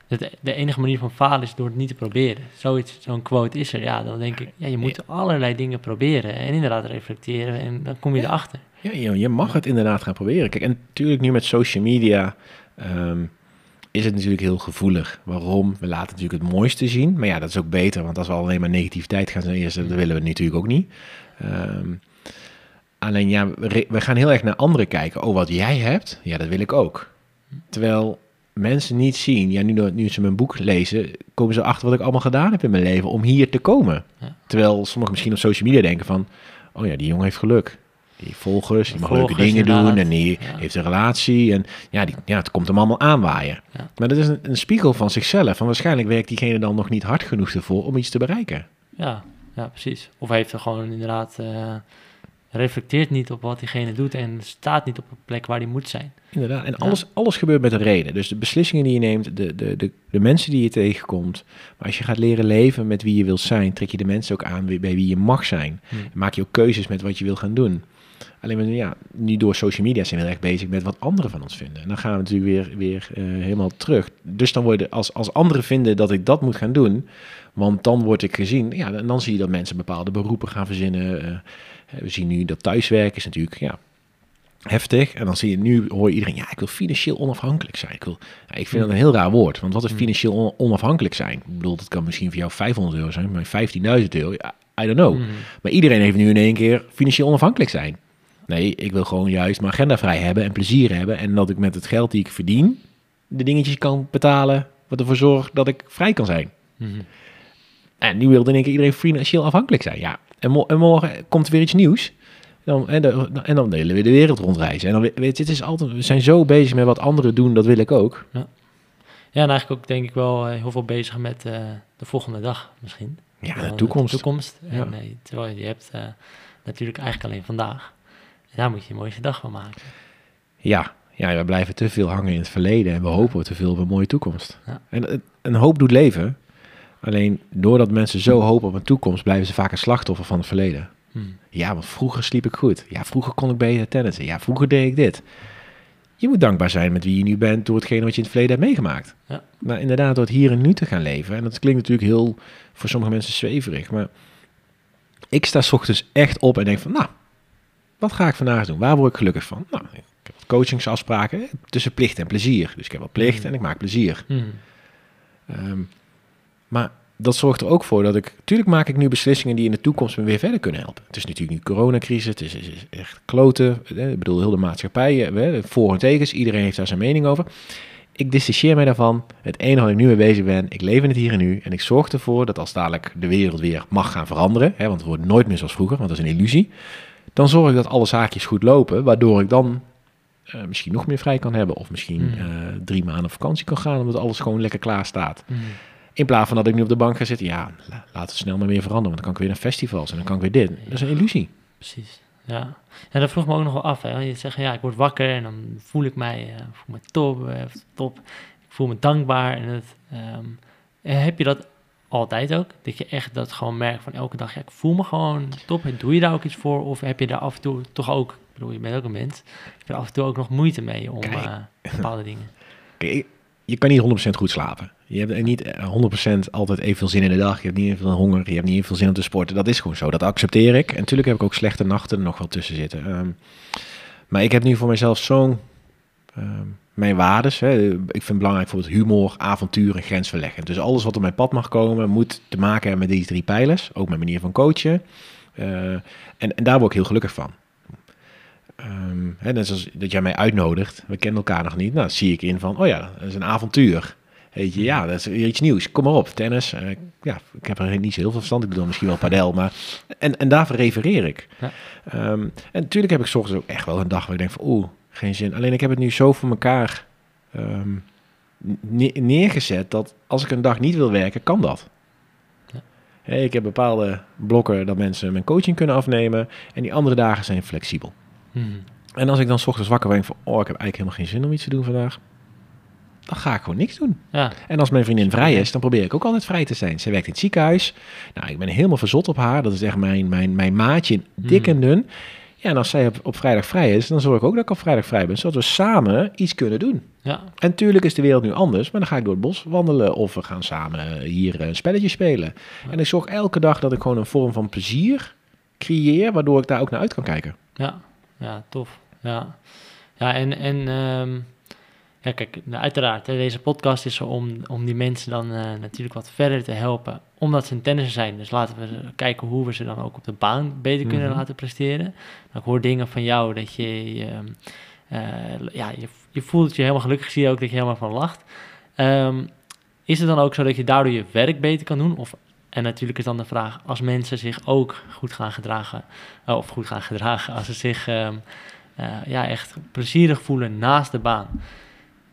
het, de enige manier van falen is door het niet te proberen. Zoiets, zo'n quote is er. Ja, dan denk ik, ja, je moet allerlei dingen proberen. En inderdaad reflecteren. En dan kom je erachter. Ja, je, mag het inderdaad gaan proberen. Kijk, en natuurlijk nu met social media ehm, is het natuurlijk heel gevoelig. Waarom? We laten natuurlijk het mooiste zien. Maar ja, dat is ook beter, want als we alleen maar negativiteit gaan zien, dat willen we natuurlijk ook niet. Ehm, alleen ja, we, gaan heel erg naar anderen kijken. Oh, wat jij hebt, ja, dat wil ik ook. Terwijl mensen niet zien, ja, nu, nu ze mijn boek lezen, komen ze achter wat ik allemaal gedaan heb in mijn leven om hier te komen. Terwijl sommigen misschien op social media denken van, oh ja, die jongen heeft geluk. Die volgers, die mag leuke dingen doen en die Ja. heeft een relatie. En ja, die, ja, het komt hem allemaal aanwaaien. Ja. Maar dat is een, een spiegel van zichzelf. Van waarschijnlijk werkt diegene dan nog niet hard genoeg ervoor om iets te bereiken. Ja, ja, precies. Of hij heeft er gewoon inderdaad... eh, reflecteert niet op wat diegene doet en staat niet op een plek waar hij moet zijn. Inderdaad. En alles, alles gebeurt met een reden. Dus de beslissingen die je neemt, de, de, de, de mensen die je tegenkomt. Maar als je gaat leren leven met wie je wilt zijn, trek je de mensen ook aan bij wie je mag zijn. Hm. Maak je ook keuzes met wat je wil gaan doen. Alleen maar, ja, nu door social media zijn we heel erg bezig met wat anderen van ons vinden. En dan gaan we natuurlijk weer, weer eh, helemaal terug. Dus dan worden, als, als anderen vinden dat ik dat moet gaan doen, want dan word ik gezien. Ja, en dan zie je dat mensen bepaalde beroepen gaan verzinnen. eh, we zien nu dat thuiswerken is natuurlijk, ja, heftig. En dan zie je nu, hoor je iedereen, ja, ik wil financieel onafhankelijk zijn. Ik, wil, ja, ik vind dat een heel raar woord, want wat is Hmm. financieel on- onafhankelijk zijn? Ik bedoel, dat kan misschien voor jou 500 euro zijn, maar 15.000 euro, I don't know. Mhm. Maar iedereen heeft nu in één keer financieel onafhankelijk zijn. Nee, ik wil gewoon juist mijn agenda vrij hebben en plezier hebben. En dat ik met het geld die ik verdien, de dingetjes kan betalen wat ervoor zorgt dat ik vrij kan zijn. Mhm. En nu wil in één keer iedereen financieel afhankelijk zijn. Ja, en, mo- en morgen komt er weer iets nieuws. Dan, en, de- en dan willen we de wereld rondreizen. En dan, weet je, het is altijd, we zijn zo bezig met wat anderen doen, dat wil ik ook. Ja, en eigenlijk ook denk ik wel eh, heel veel bezig met eh, de volgende dag misschien. Ja, de toekomst. De toekomst. Ja. En, eh, terwijl je hebt natuurlijk eigenlijk alleen vandaag. Daar moet je een mooiste dag van maken. Ja, ja, we blijven te veel hangen in het verleden en we hopen te veel op een mooie toekomst. Ja. En een hoop doet leven. Alleen doordat mensen zo hopen op een toekomst, blijven ze vaak een slachtoffer van het verleden. Hm. Ja, want vroeger sliep ik goed. Ja, vroeger kon ik beter tennissen. Ja, vroeger deed ik dit. Je moet dankbaar zijn met wie je nu bent door hetgene wat je in het verleden hebt meegemaakt. Ja. Maar inderdaad, door het hier en nu te gaan leven. En dat klinkt natuurlijk heel voor sommige mensen zweverig. Maar ik sta 's ochtends echt op en denk van, nou, wat ga ik vandaag doen? Waar word ik gelukkig van? Nou, ik heb wat coachingsafspraken hè, tussen plicht en plezier. Dus ik heb wat plicht en ik maak plezier. Hm. Ehm, maar dat zorgt er ook voor dat ik... Tuurlijk maak ik nu beslissingen die in de toekomst me weer verder kunnen helpen. Het is natuurlijk nu coronacrisis, het is, is- is echt kloten. hè. Ik bedoel, heel de maatschappij, eh, hè, voor en tegens. Iedereen heeft daar zijn mening over. ik dissocieer mij daarvan. Het enige wat ik nu mee bezig ben, ik leef in het hier en nu. En ik zorg ervoor dat als dadelijk de wereld weer mag gaan veranderen, hè, want het wordt nooit meer zoals vroeger, want dat is een illusie. Dan zorg ik dat alle zaakjes goed lopen, waardoor ik dan eh, misschien nog meer vrij kan hebben. Of misschien Mm. eh, drie maanden op vakantie kan gaan, omdat alles gewoon lekker klaar staat. Mhm. In plaats van dat ik nu op de bank ga zitten, ja, la- laat het snel maar weer veranderen, want dan kan ik weer naar festivals en dan kan ik weer dit. Dat is een illusie. Precies, ja. En dat vroeg me ook nog wel af. Hè. Je zegt, ja, ik word wakker en dan voel ik mij, eh, voel me top, top. Ik voel me dankbaar. En het, ehm, eh, heb je dat altijd ook? Dat je echt dat gewoon merkt van elke dag, ja, ik voel me gewoon top. En doe je daar ook iets voor? Of heb je daar af en toe toch ook, ik bedoel, je bent ook een mens, heb je af en toe ook nog moeite mee om Kijk. eh, bepaalde dingen? [laughs] Kijk, je kan niet 100% goed slapen. Je hebt niet eh, 100% altijd evenveel zin in de dag. Je hebt niet evenveel honger. Je hebt niet evenveel zin om te sporten. Dat is gewoon zo. Dat accepteer ik. En natuurlijk heb ik ook slechte nachten nog wel tussen zitten. Ehm, maar ik heb nu voor mezelf zo'n... ehm, mijn waardes. Hè. Ik vind belangrijk bijvoorbeeld humor, avontuur en grensverleggend. Dus alles wat op mijn pad mag komen, moet te maken hebben met deze drie pijlers. Ook mijn manier van coachen. Eh, en, en daar word ik heel gelukkig van. Ehm, hè, net zoals dat jij mij uitnodigt. We kennen elkaar nog niet. Nou, zie ik in van, oh ja, dat is een avontuur. Weet je, ja, dat is weer iets nieuws. Kom maar op, tennis. eh, ja, ik heb er niet zo heel veel verstand. Ik bedoel misschien wel padel, maar... En, en daarvoor refereer ik. Ja. Ehm, en natuurlijk heb ik 's ochtends ook echt wel een dag waar ik denk van... Oeh, geen zin. Alleen ik heb het nu zo voor elkaar ehm, ne- neergezet... dat als ik een dag niet wil werken, kan dat. Ja. Ik heb bepaalde blokken dat mensen mijn coaching kunnen afnemen... en die andere dagen zijn flexibel. Mhm. En als ik dan 's ochtends wakker ben van... oh, ik heb eigenlijk helemaal geen zin om iets te doen vandaag... dan ga ik gewoon niks doen. Ja, En als mijn vriendin vrij is, dan probeer ik ook altijd vrij te zijn. Ze werkt in het ziekenhuis. Nou, ik ben helemaal verzot op haar. Dat is echt mijn, mijn, mijn maatje, dik en dun. Ja, en als zij op, op vrijdag vrij is, dan zorg ik ook dat ik op vrijdag vrij ben. Zodat we samen iets kunnen doen. ja, En tuurlijk is de wereld nu anders, maar dan ga ik door het bos wandelen. Of we gaan samen hier een spelletje spelen. En ik zorg elke dag dat ik gewoon een vorm van plezier creëer, waardoor ik daar ook naar uit kan kijken. Ja, ja, tof. Ja, ja en, en ehm, ja, kijk, nou, uiteraard, hè, deze podcast is er om, om die mensen dan eh, natuurlijk wat verder te helpen, omdat ze een tennisser zijn. Dus laten we kijken hoe we ze dan ook op de baan beter kunnen Mhm. laten presteren. Nou, ik hoor dingen van jou dat je, je, eh, ja, je, je voelt je helemaal gelukkig, zie je ook dat je helemaal van lacht. Ehm, is het dan ook zo dat je daardoor je werk beter kan doen? Of, en natuurlijk is dan de vraag, als mensen zich ook goed gaan gedragen, eh, of goed gaan gedragen, als ze zich ehm, eh, ja, echt plezierig voelen naast de baan.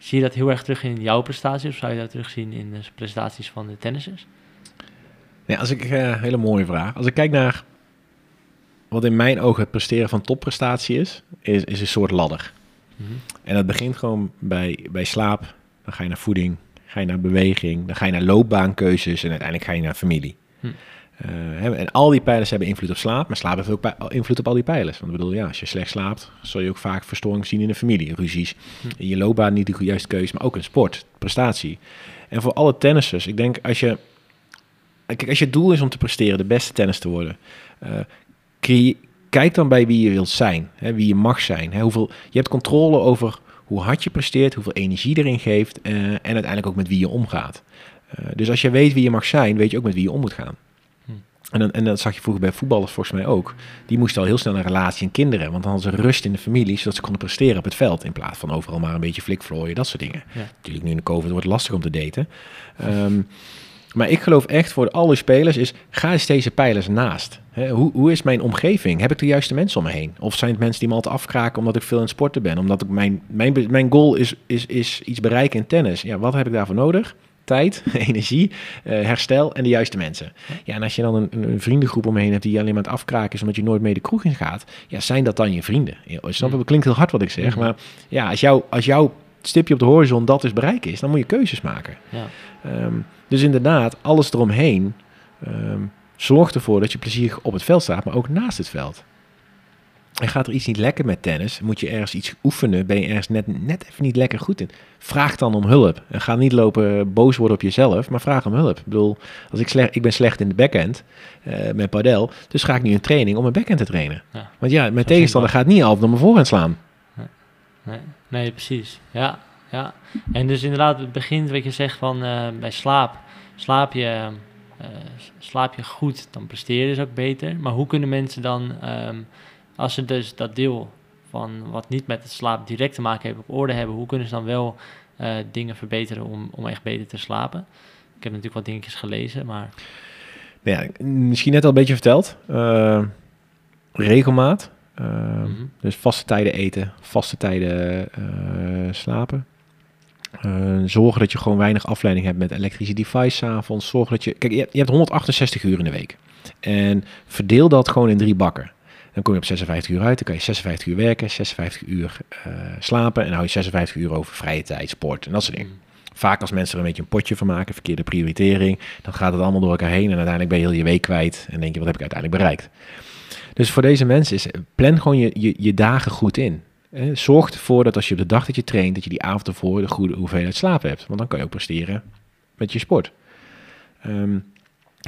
Zie je dat heel erg terug in jouw prestaties of zou je dat terugzien in de prestaties van de tennissers? Ja, als ik, eh hele mooie vraag. Als ik kijk naar wat in mijn ogen het presteren van topprestatie is, is, is een soort ladder. Mhm. En dat begint gewoon bij, bij slaap, dan ga je naar voeding, ga je naar beweging, dan ga je naar loopbaankeuzes en uiteindelijk ga je naar familie. Hm. Eh, en al die pijlers hebben invloed op slaap, maar slaap heeft ook invloed op al die pijlers. Want ik bedoel, ja, als je slecht slaapt, zul je ook vaak verstoring zien in de familie, ruzies. Hm. In je loopbaan niet de juiste keuze, maar ook in sport, prestatie. En voor alle tennissers, ik denk als je, kijk, als je doel is om te presteren, de beste tennis te worden, eh, creë- kijk dan bij wie je wilt zijn, hè, wie je mag zijn. Hè, hoeveel, je hebt controle over hoe hard je presteert, hoeveel energie erin geeft eh, en uiteindelijk ook met wie je omgaat. Dus als je weet wie je mag zijn, weet je ook met wie je om moet gaan. En, dan, en dat zag je vroeger bij voetballers volgens mij ook. Die moesten al heel snel een relatie en kinderen, want dan hadden ze rust in de familie, zodat ze konden presteren op het veld, in plaats van overal maar een beetje flikvlooien, dat soort dingen. Ja. Natuurlijk nu in de COVID wordt het lastig om te daten. Ehm, maar ik geloof echt voor alle spelers is, ga eens deze pijlers naast. Hoe, hoe is mijn omgeving? Heb ik de juiste mensen om me heen? Of zijn het mensen die me altijd afkraken omdat ik veel in het sporten ben? Omdat ik mijn, mijn, mijn goal is, is, is iets bereiken in tennis. Ja, wat heb ik daarvoor nodig? Tijd, [laughs] energie, eh, herstel en de juiste mensen. Ja, en als je dan een, een vriendengroep omheen hebt die je alleen maar aan het afkraken is omdat je nooit mee de kroeg in gaat, ja, zijn dat dan je vrienden? Ja, snap je? Het klinkt heel hard wat ik zeg, maar ja, als, jou, als jouw stipje op de horizon dat is bereiken is, dan moet je keuzes maken. Ja. Ehm, dus inderdaad, alles eromheen ehm zorgt ervoor dat je plezierig op het veld staat, maar ook naast het veld. En gaat er iets niet lekker met tennis, moet je ergens iets oefenen, ben je ergens net, net even niet lekker goed in. Vraag dan om hulp. En ga niet lopen boos worden op jezelf, maar vraag om hulp. Ik bedoel, als ik, slecht, ik ben slecht in de backhand eh, met padel, dus ga ik nu een training om mijn backhand te trainen. Ja. Want ja, mijn tegenstander gaat niet altijd om mijn voorhand slaan. Nee, nee, precies. Ja, ja. En dus inderdaad, het begint wat je zegt van eh, bij slaap. Slaap je, eh, slaap je goed, dan presteer je dus ook beter. Maar hoe kunnen mensen dan, ehm, als ze dus dat deel van wat niet met het slaap direct te maken heeft op orde hebben, hoe kunnen ze dan wel eh, dingen verbeteren om, om echt beter te slapen? Ik heb natuurlijk wat dingetjes gelezen, maar... Nou ja, misschien net al een beetje verteld. Uh, regelmaat. Uh, Mhm. Dus vaste tijden eten, vaste tijden eh, slapen. Eh, zorgen dat je gewoon weinig afleiding hebt met elektrische device 's avonds. Zorg dat je... Kijk, je, je hebt 168 uur in de week. En verdeel dat gewoon in drie bakken. Dan kom je op 56 uur uit, dan kan je 56 uur werken, 56 uur eh, slapen en dan hou je 56 uur over vrije tijd, sport en dat soort dingen. Vaak als mensen er een beetje een potje van maken, verkeerde prioritering, dan gaat het allemaal door elkaar heen en uiteindelijk ben je heel je week kwijt en denk je, wat heb ik uiteindelijk bereikt? Dus voor deze mensen is, plan gewoon je, je, je dagen goed in. Eh, zorg ervoor dat als je op de dag dat je traint, dat je die avond ervoor de goede hoeveelheid slaap hebt. Want dan kan je ook presteren met je sport. Ehm,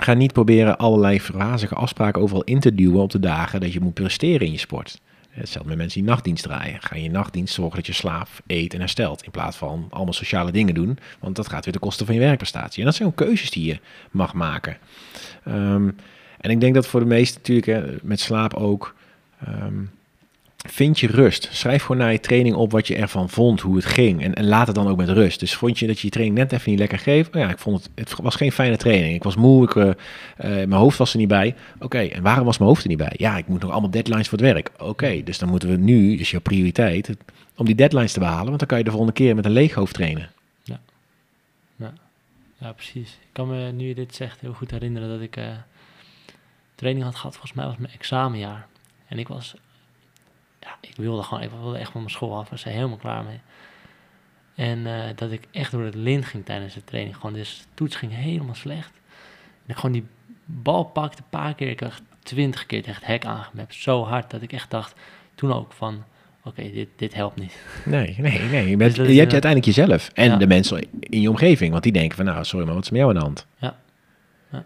ga niet proberen allerlei wazige afspraken overal in te duwen op de dagen dat je moet presteren in je sport. Hetzelfde met mensen die nachtdienst draaien. Ga in je nachtdienst zorgen dat je slaapt, eet en herstelt. In plaats van allemaal sociale dingen doen. Want dat gaat weer ten koste van je werkprestatie. En dat zijn ook keuzes die je mag maken. Ehm, en ik denk dat voor de meesten natuurlijk, met slaap ook. ehm, vind je rust. Schrijf gewoon naar je training op wat je ervan vond, hoe het ging. En, laat het dan ook met rust. Dus vond je dat je je training net even niet lekker geeft? Oh ja, ik vond het, het was geen fijne training. Ik was moe, ik, eh, eh, mijn hoofd was er niet bij. Oké, en waarom was mijn hoofd er niet bij? Ja, ik moet nog allemaal deadlines voor het werk. Oké, dus dan moeten we nu, dus jouw prioriteit, om die deadlines te behalen. Want dan kan je de volgende keer met een leeg hoofd trainen. Ja, precies. Ik kan me, nu dit zegt, heel goed herinneren dat ik eh, training had gehad. Volgens mij was mijn examenjaar. En ik was, ja, ik wilde gewoon, ik wilde echt van mijn school af. Was er helemaal klaar mee. En eh, dat ik echt door het lint ging tijdens de training. Gewoon, dus de toets ging helemaal slecht. En ik gewoon die bal pakte een paar keer. Ik had twintig keer tegen het hek aangemapt. Zo hard dat ik echt dacht, toen ook van, oké, dit, dit helpt niet. Nee, nee, nee. [laughs] Je, bent, Dus je hebt uiteindelijk jezelf. En ja. de mensen in je omgeving. Want die denken van, nou, sorry, maar wat is met jou aan de hand? Ja. Ja.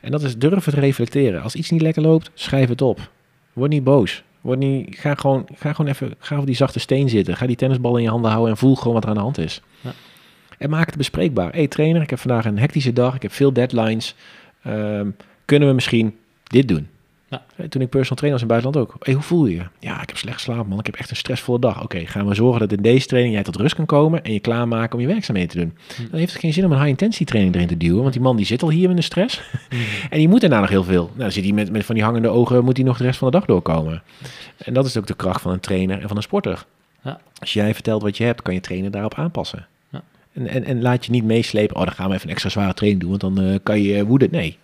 En dat is durven te reflecteren. Als iets niet lekker loopt, schrijf het op. Word niet boos. Word niet, ga, gewoon, ga gewoon even ga op die zachte steen zitten. Ga die tennisbal in je handen houden en voel gewoon wat er aan de hand is. Ja. En maak het bespreekbaar. hey, trainer, ik heb vandaag een hectische dag. Ik heb veel deadlines. Ehm, kunnen we misschien dit doen? Hey, Toen ik personal trainer was in het buitenland ook. Hey, hoe voel je je? Ja, ik heb slecht geslapen, man. Ik heb echt een stressvolle dag. Oké, gaan we zorgen dat in deze training jij tot rust kan komen en je klaarmaken om je werkzaamheden te doen. Hm. Dan heeft het geen zin om een high-intensity training erin te duwen, want die man die zit al hier in de stress. [laughs] En die moet daarna nog heel veel. Nou, dan zit hij met, met van die hangende ogen, moet hij nog de rest van de dag doorkomen. En dat is ook de kracht van een trainer en van een sporter. Ja. Als jij vertelt wat je hebt, kan je trainer daarop aanpassen. Ja. En, en, en laat je niet meeslepen, oh, dan gaan we even een extra zware training doen, want dan eh, kan je woede. Nee,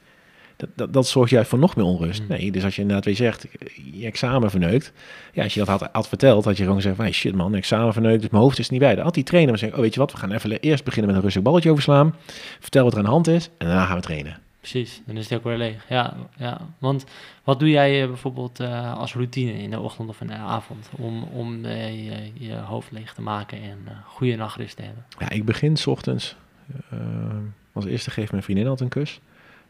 dat, dat, dat zorgt juist voor nog meer onrust. Mm. Nee, dus als je inderdaad weer zegt, je examen verneukt. Ja, als je dat had, had verteld, had je gewoon gezegd, hey, shit man, examen verneukt, dus mijn hoofd is er niet bij. Dan had die trainer maar zeggen, oh weet je wat, we gaan even eerst beginnen met een rustig balletje overslaan. Vertel wat er aan de hand is en daarna gaan we trainen. Precies, dan is het ook weer leeg. Ja, ja. want wat doe jij eh, bijvoorbeeld eh, als routine in de ochtend of in de avond om, om eh, je, je hoofd leeg te maken en goede nachtrust te hebben? Ja, ik begin 's ochtends. als eerste geeft mijn vriendin altijd een kus.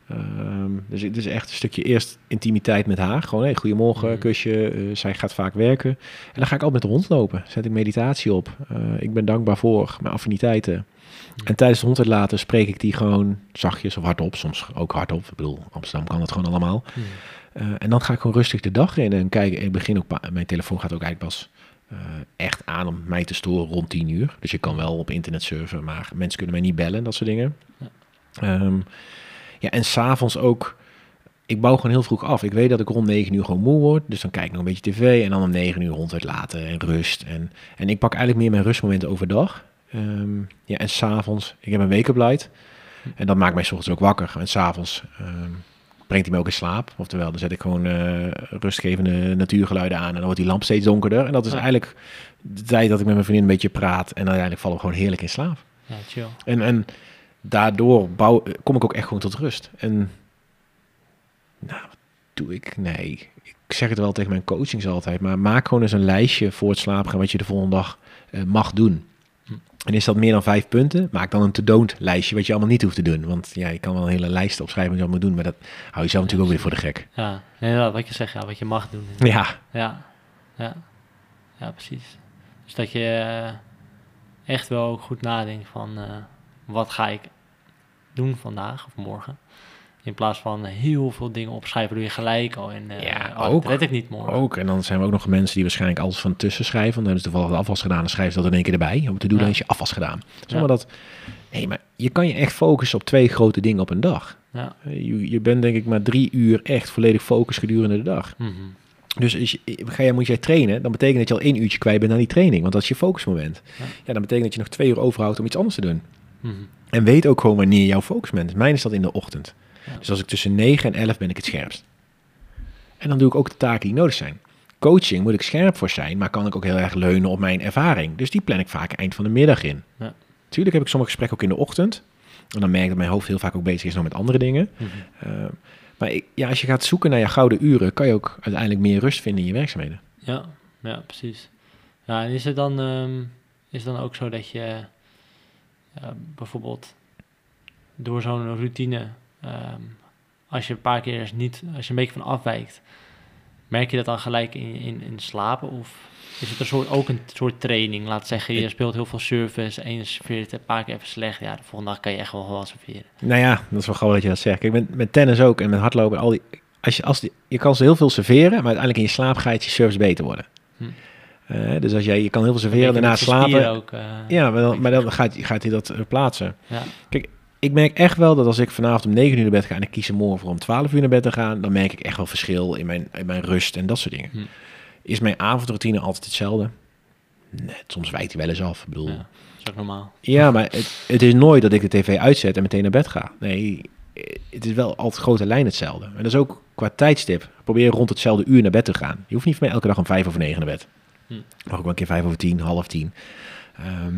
Ehm, dus het is echt een stukje eerst intimiteit met haar. Gewoon, hey, goedemorgen, Mhm. kusje. Eh, zij gaat vaak werken. En dan ga ik altijd met de hond lopen. Zet ik meditatie op. Eh, ik ben dankbaar voor mijn affiniteiten. En tijdens de hond uitlaten spreek ik die gewoon zachtjes of hardop. Soms ook hardop. Ik bedoel, Amsterdam kan dat gewoon allemaal. Eh, en dan ga ik gewoon rustig de dag in en kijken. Ik begin ook, mijn telefoon gaat ook eigenlijk pas echt aan om mij te storen rond 10 uur. Dus je kan wel op internet surfen, maar mensen kunnen mij niet bellen, dat soort dingen. Ja. Ehm, ja, en s'avonds ook. Ik bouw gewoon heel vroeg af. Ik weet dat ik rond 9 uur gewoon moe word. Dus dan kijk ik nog een beetje tv en dan om 9 uur hond uitlaten en rust. En, en ik pak eigenlijk meer mijn rustmomenten overdag. Ehm, ja, en s'avonds, ik heb een wake-up light. En dat maakt mij 's ochtends ook wakker. En s'avonds ehm brengt hij me ook in slaap. Oftewel, dan zet ik gewoon eh, rustgevende natuurgeluiden aan. En dan wordt die lamp steeds donkerder. En dat is Ja. eigenlijk de tijd dat ik met mijn vriendin een beetje praat. En uiteindelijk vallen we gewoon heerlijk in slaap. Ja, chill. En, en daardoor bouw, kom ik ook echt gewoon tot rust. En nou, wat doe ik? Nee, ik zeg het wel tegen mijn coachings altijd. Maar maak gewoon eens een lijstje voor het slapen gaan wat je de volgende dag eh, mag doen. Hm. En is dat meer dan vijf punten? Maak dan een to-don't lijstje wat je allemaal niet hoeft te doen. Want ja, je kan wel een hele lijst opschrijven wat je allemaal moet doen. Maar dat hou je zelf natuurlijk ook weer voor de gek. Ja, wat je zegt, ja, wat je mag doen. Ja, Ja, ja, ja, precies. Dus dat je eh, echt wel ook goed nadenkt van eh, wat ga ik doen vandaag of morgen. In plaats van heel veel dingen opschrijven, doe je gelijk al. En uh, Ja, oh, ook. dat red ik niet morgen. Ook, en dan zijn we ook nog mensen die waarschijnlijk alles van tussen schrijven. Dan hebben ze toevallig de afwas gedaan, dan schrijven ze dat in één keer erbij. Om te doen, Ja. dan is je afwas gedaan. Zeg maar dat, nee, maar je kan je echt focussen op twee grote dingen op een dag. Ja. Eh, Je, je bent denk ik maar drie uur echt volledig focus gedurende de dag. Mhm. Dus als je, ga jij, moet jij trainen, dan betekent dat je al één uurtje kwijt bent aan die training. Want dat is je focusmoment. Ja. Ja. dan betekent dat je nog twee uur overhoudt om iets anders te doen. Mhm. En weet ook gewoon wanneer jouw focusmoment is. Mijn is dat in de ochtend. Ja. Dus als ik tussen 9 en 11 ben ik het scherpst. En dan doe ik ook de taken die nodig zijn. Coaching moet ik scherp voor zijn, maar kan ik ook heel erg leunen op mijn ervaring. Dus die plan ik vaak eind van de middag in. Ja. Tuurlijk heb ik sommige gesprekken ook in de ochtend. En dan merk ik dat mijn hoofd heel vaak ook bezig is nog met andere dingen. Mhm. Uh, maar ik, ja, als je gaat zoeken naar je gouden uren, kan je ook uiteindelijk meer rust vinden in je werkzaamheden. Ja, ja, precies. Ja, en is het dan, ehm, is het dan ook zo dat je eh, bijvoorbeeld door zo'n routine, ehm, als je een paar keer eens niet, als je een beetje van afwijkt, merk je dat dan gelijk in, in, in slapen? Of is het een soort, ook een soort training? Laat zeggen, je Ik- speelt heel veel service en je serveert een paar keer even slecht. Ja, de volgende dag kan je echt wel wel serveren. Nou ja, dat is wel grappig dat je dat zegt. Kijk, met, met tennis ook en met hardlopen, al die, als je, als die, je kan ze heel veel serveren, maar uiteindelijk in je slaap gaat je service beter worden. Hm. Eh, dus als jij, je kan heel veel serveren, daarna slapen. Ook, eh, Ja, maar dan, maar dan gaat, gaat hij dat eh, plaatsen. ja. Ik merk echt wel dat als ik vanavond om 9 uur naar bed ga en ik kies er morgen voor om 12 uur naar bed te gaan, dan merk ik echt wel verschil in mijn, in mijn rust en dat soort dingen. Hm. Is mijn avondroutine altijd hetzelfde? Nee, soms wijkt hij wel eens af. Ik bedoel, ja, dat is ook normaal. Ja, maar het, het is nooit dat ik de tv uitzet en meteen naar bed ga. Nee, het is wel altijd grote lijn hetzelfde. En dat is ook qua tijdstip. Probeer rond hetzelfde uur naar bed te gaan. Je hoeft niet van mij elke dag om vijf of negen naar bed. Hm. Mag ook wel een keer vijf over tien, half tien. Ehm,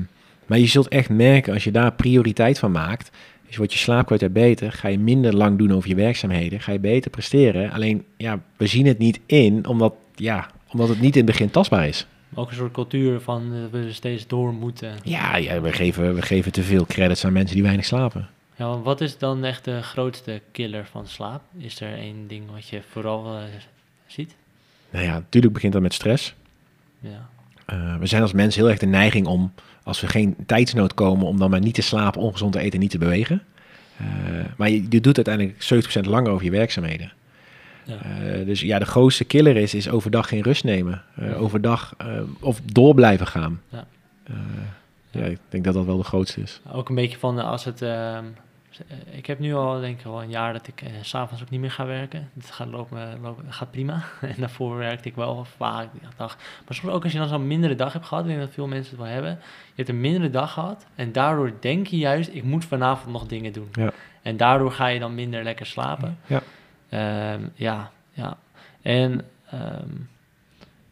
maar je zult echt merken, als je daar prioriteit van maakt... Dus wordt je slaapkwaliteit beter, ga je minder lang doen over je werkzaamheden, ga je beter presteren. Alleen, ja, we zien het niet in, omdat, ja, omdat het niet in het begin tastbaar is. Ook een soort cultuur van eh, dat we er steeds door moeten. Ja, ja we, geven, we geven te veel credits aan mensen die weinig slapen. Ja, wat is dan echt de grootste killer van slaap? Is er één ding wat je vooral eh, ziet? Nou ja, natuurlijk begint dat met stress. Ja. Uh, we zijn als mens heel erg de neiging om, als we geen tijdsnood komen, om dan maar niet te slapen, ongezond te eten en niet te bewegen. Uh, maar je, je doet uiteindelijk 70% langer over je werkzaamheden. Ja. Uh, dus ja, de grootste killer is, is overdag geen rust nemen. Overdag of door blijven gaan. Ja. ja, ik denk dat dat wel de grootste is. Ook een beetje van als het. Ehm, ik heb nu al denk ik al een jaar dat ik uh, s'avonds ook niet meer ga werken. Het gaat, lopen, lopen, gaat prima. [laughs] en daarvoor werkte ik wel vaak de dag. Maar soms ook als je dan zo'n mindere dag hebt gehad, ik denk dat veel mensen het wel hebben. Je hebt een mindere dag gehad en daardoor denk je juist, ik moet vanavond nog dingen doen. Ja. En daardoor ga je dan minder lekker slapen. Ja, um, ja, ja. En um,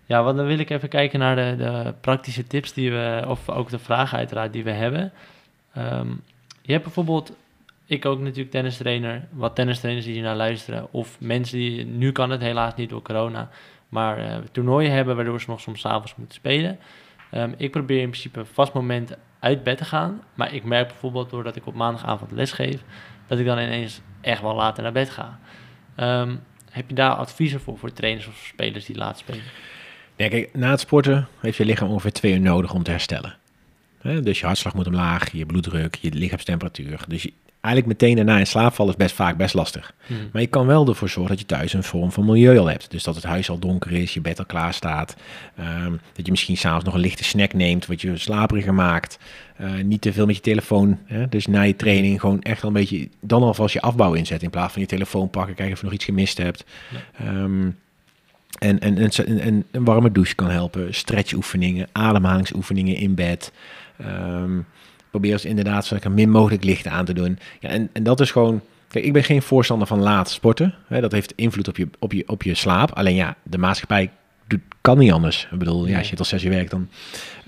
ja, want dan wil ik even kijken naar de, de, praktische tips die we, of ook de vragen uiteraard die we hebben. Um, je hebt bijvoorbeeld ik ook natuurlijk tennistrainer, wat tennistrainers die hier naar luisteren, of mensen die, nu kan het helaas niet door corona, maar uh, toernooien hebben waardoor ze nog soms avonds moeten spelen. Um, ik probeer in principe vast moment uit bed te gaan, maar ik merk bijvoorbeeld doordat ik op maandagavond lesgeef, dat ik dan ineens echt wel later naar bed ga. Um, heb je daar adviezen voor, voor trainers of spelers die laat spelen? Kijk, na het sporten heeft je lichaam ongeveer twee uur nodig om te herstellen. He, dus je hartslag moet omlaag, je bloeddruk, je lichaamstemperatuur. Dus je, eigenlijk meteen daarna in slaap vallen is best vaak best lastig. Hmm. Maar je kan wel ervoor zorgen dat je thuis een vorm van milieu al hebt. Dus dat het huis al donker is, je bed al klaar staat. Um, dat je misschien s'avonds nog een lichte snack neemt, wat je slaperiger maakt. Uh, niet te veel met je telefoon. Hè? Dus na je training gewoon echt al een beetje... dan alvast je afbouw inzetten in plaats van je telefoon pakken... kijken of je nog iets gemist hebt. Ja. Um, en, en, en, en, een warme douche kan helpen. Stretchoefeningen, ademhalingsoefeningen in bed... Um, probeer dus inderdaad zo min mogelijk licht aan te doen. Ja, en, en dat is gewoon... Kijk, ik ben geen voorstander van laat sporten. Hè, dat heeft invloed op je, op, je, op je slaap. Alleen ja, de maatschappij doet, kan niet anders. Ik bedoel, ja, als je tot zes uur werkt dan...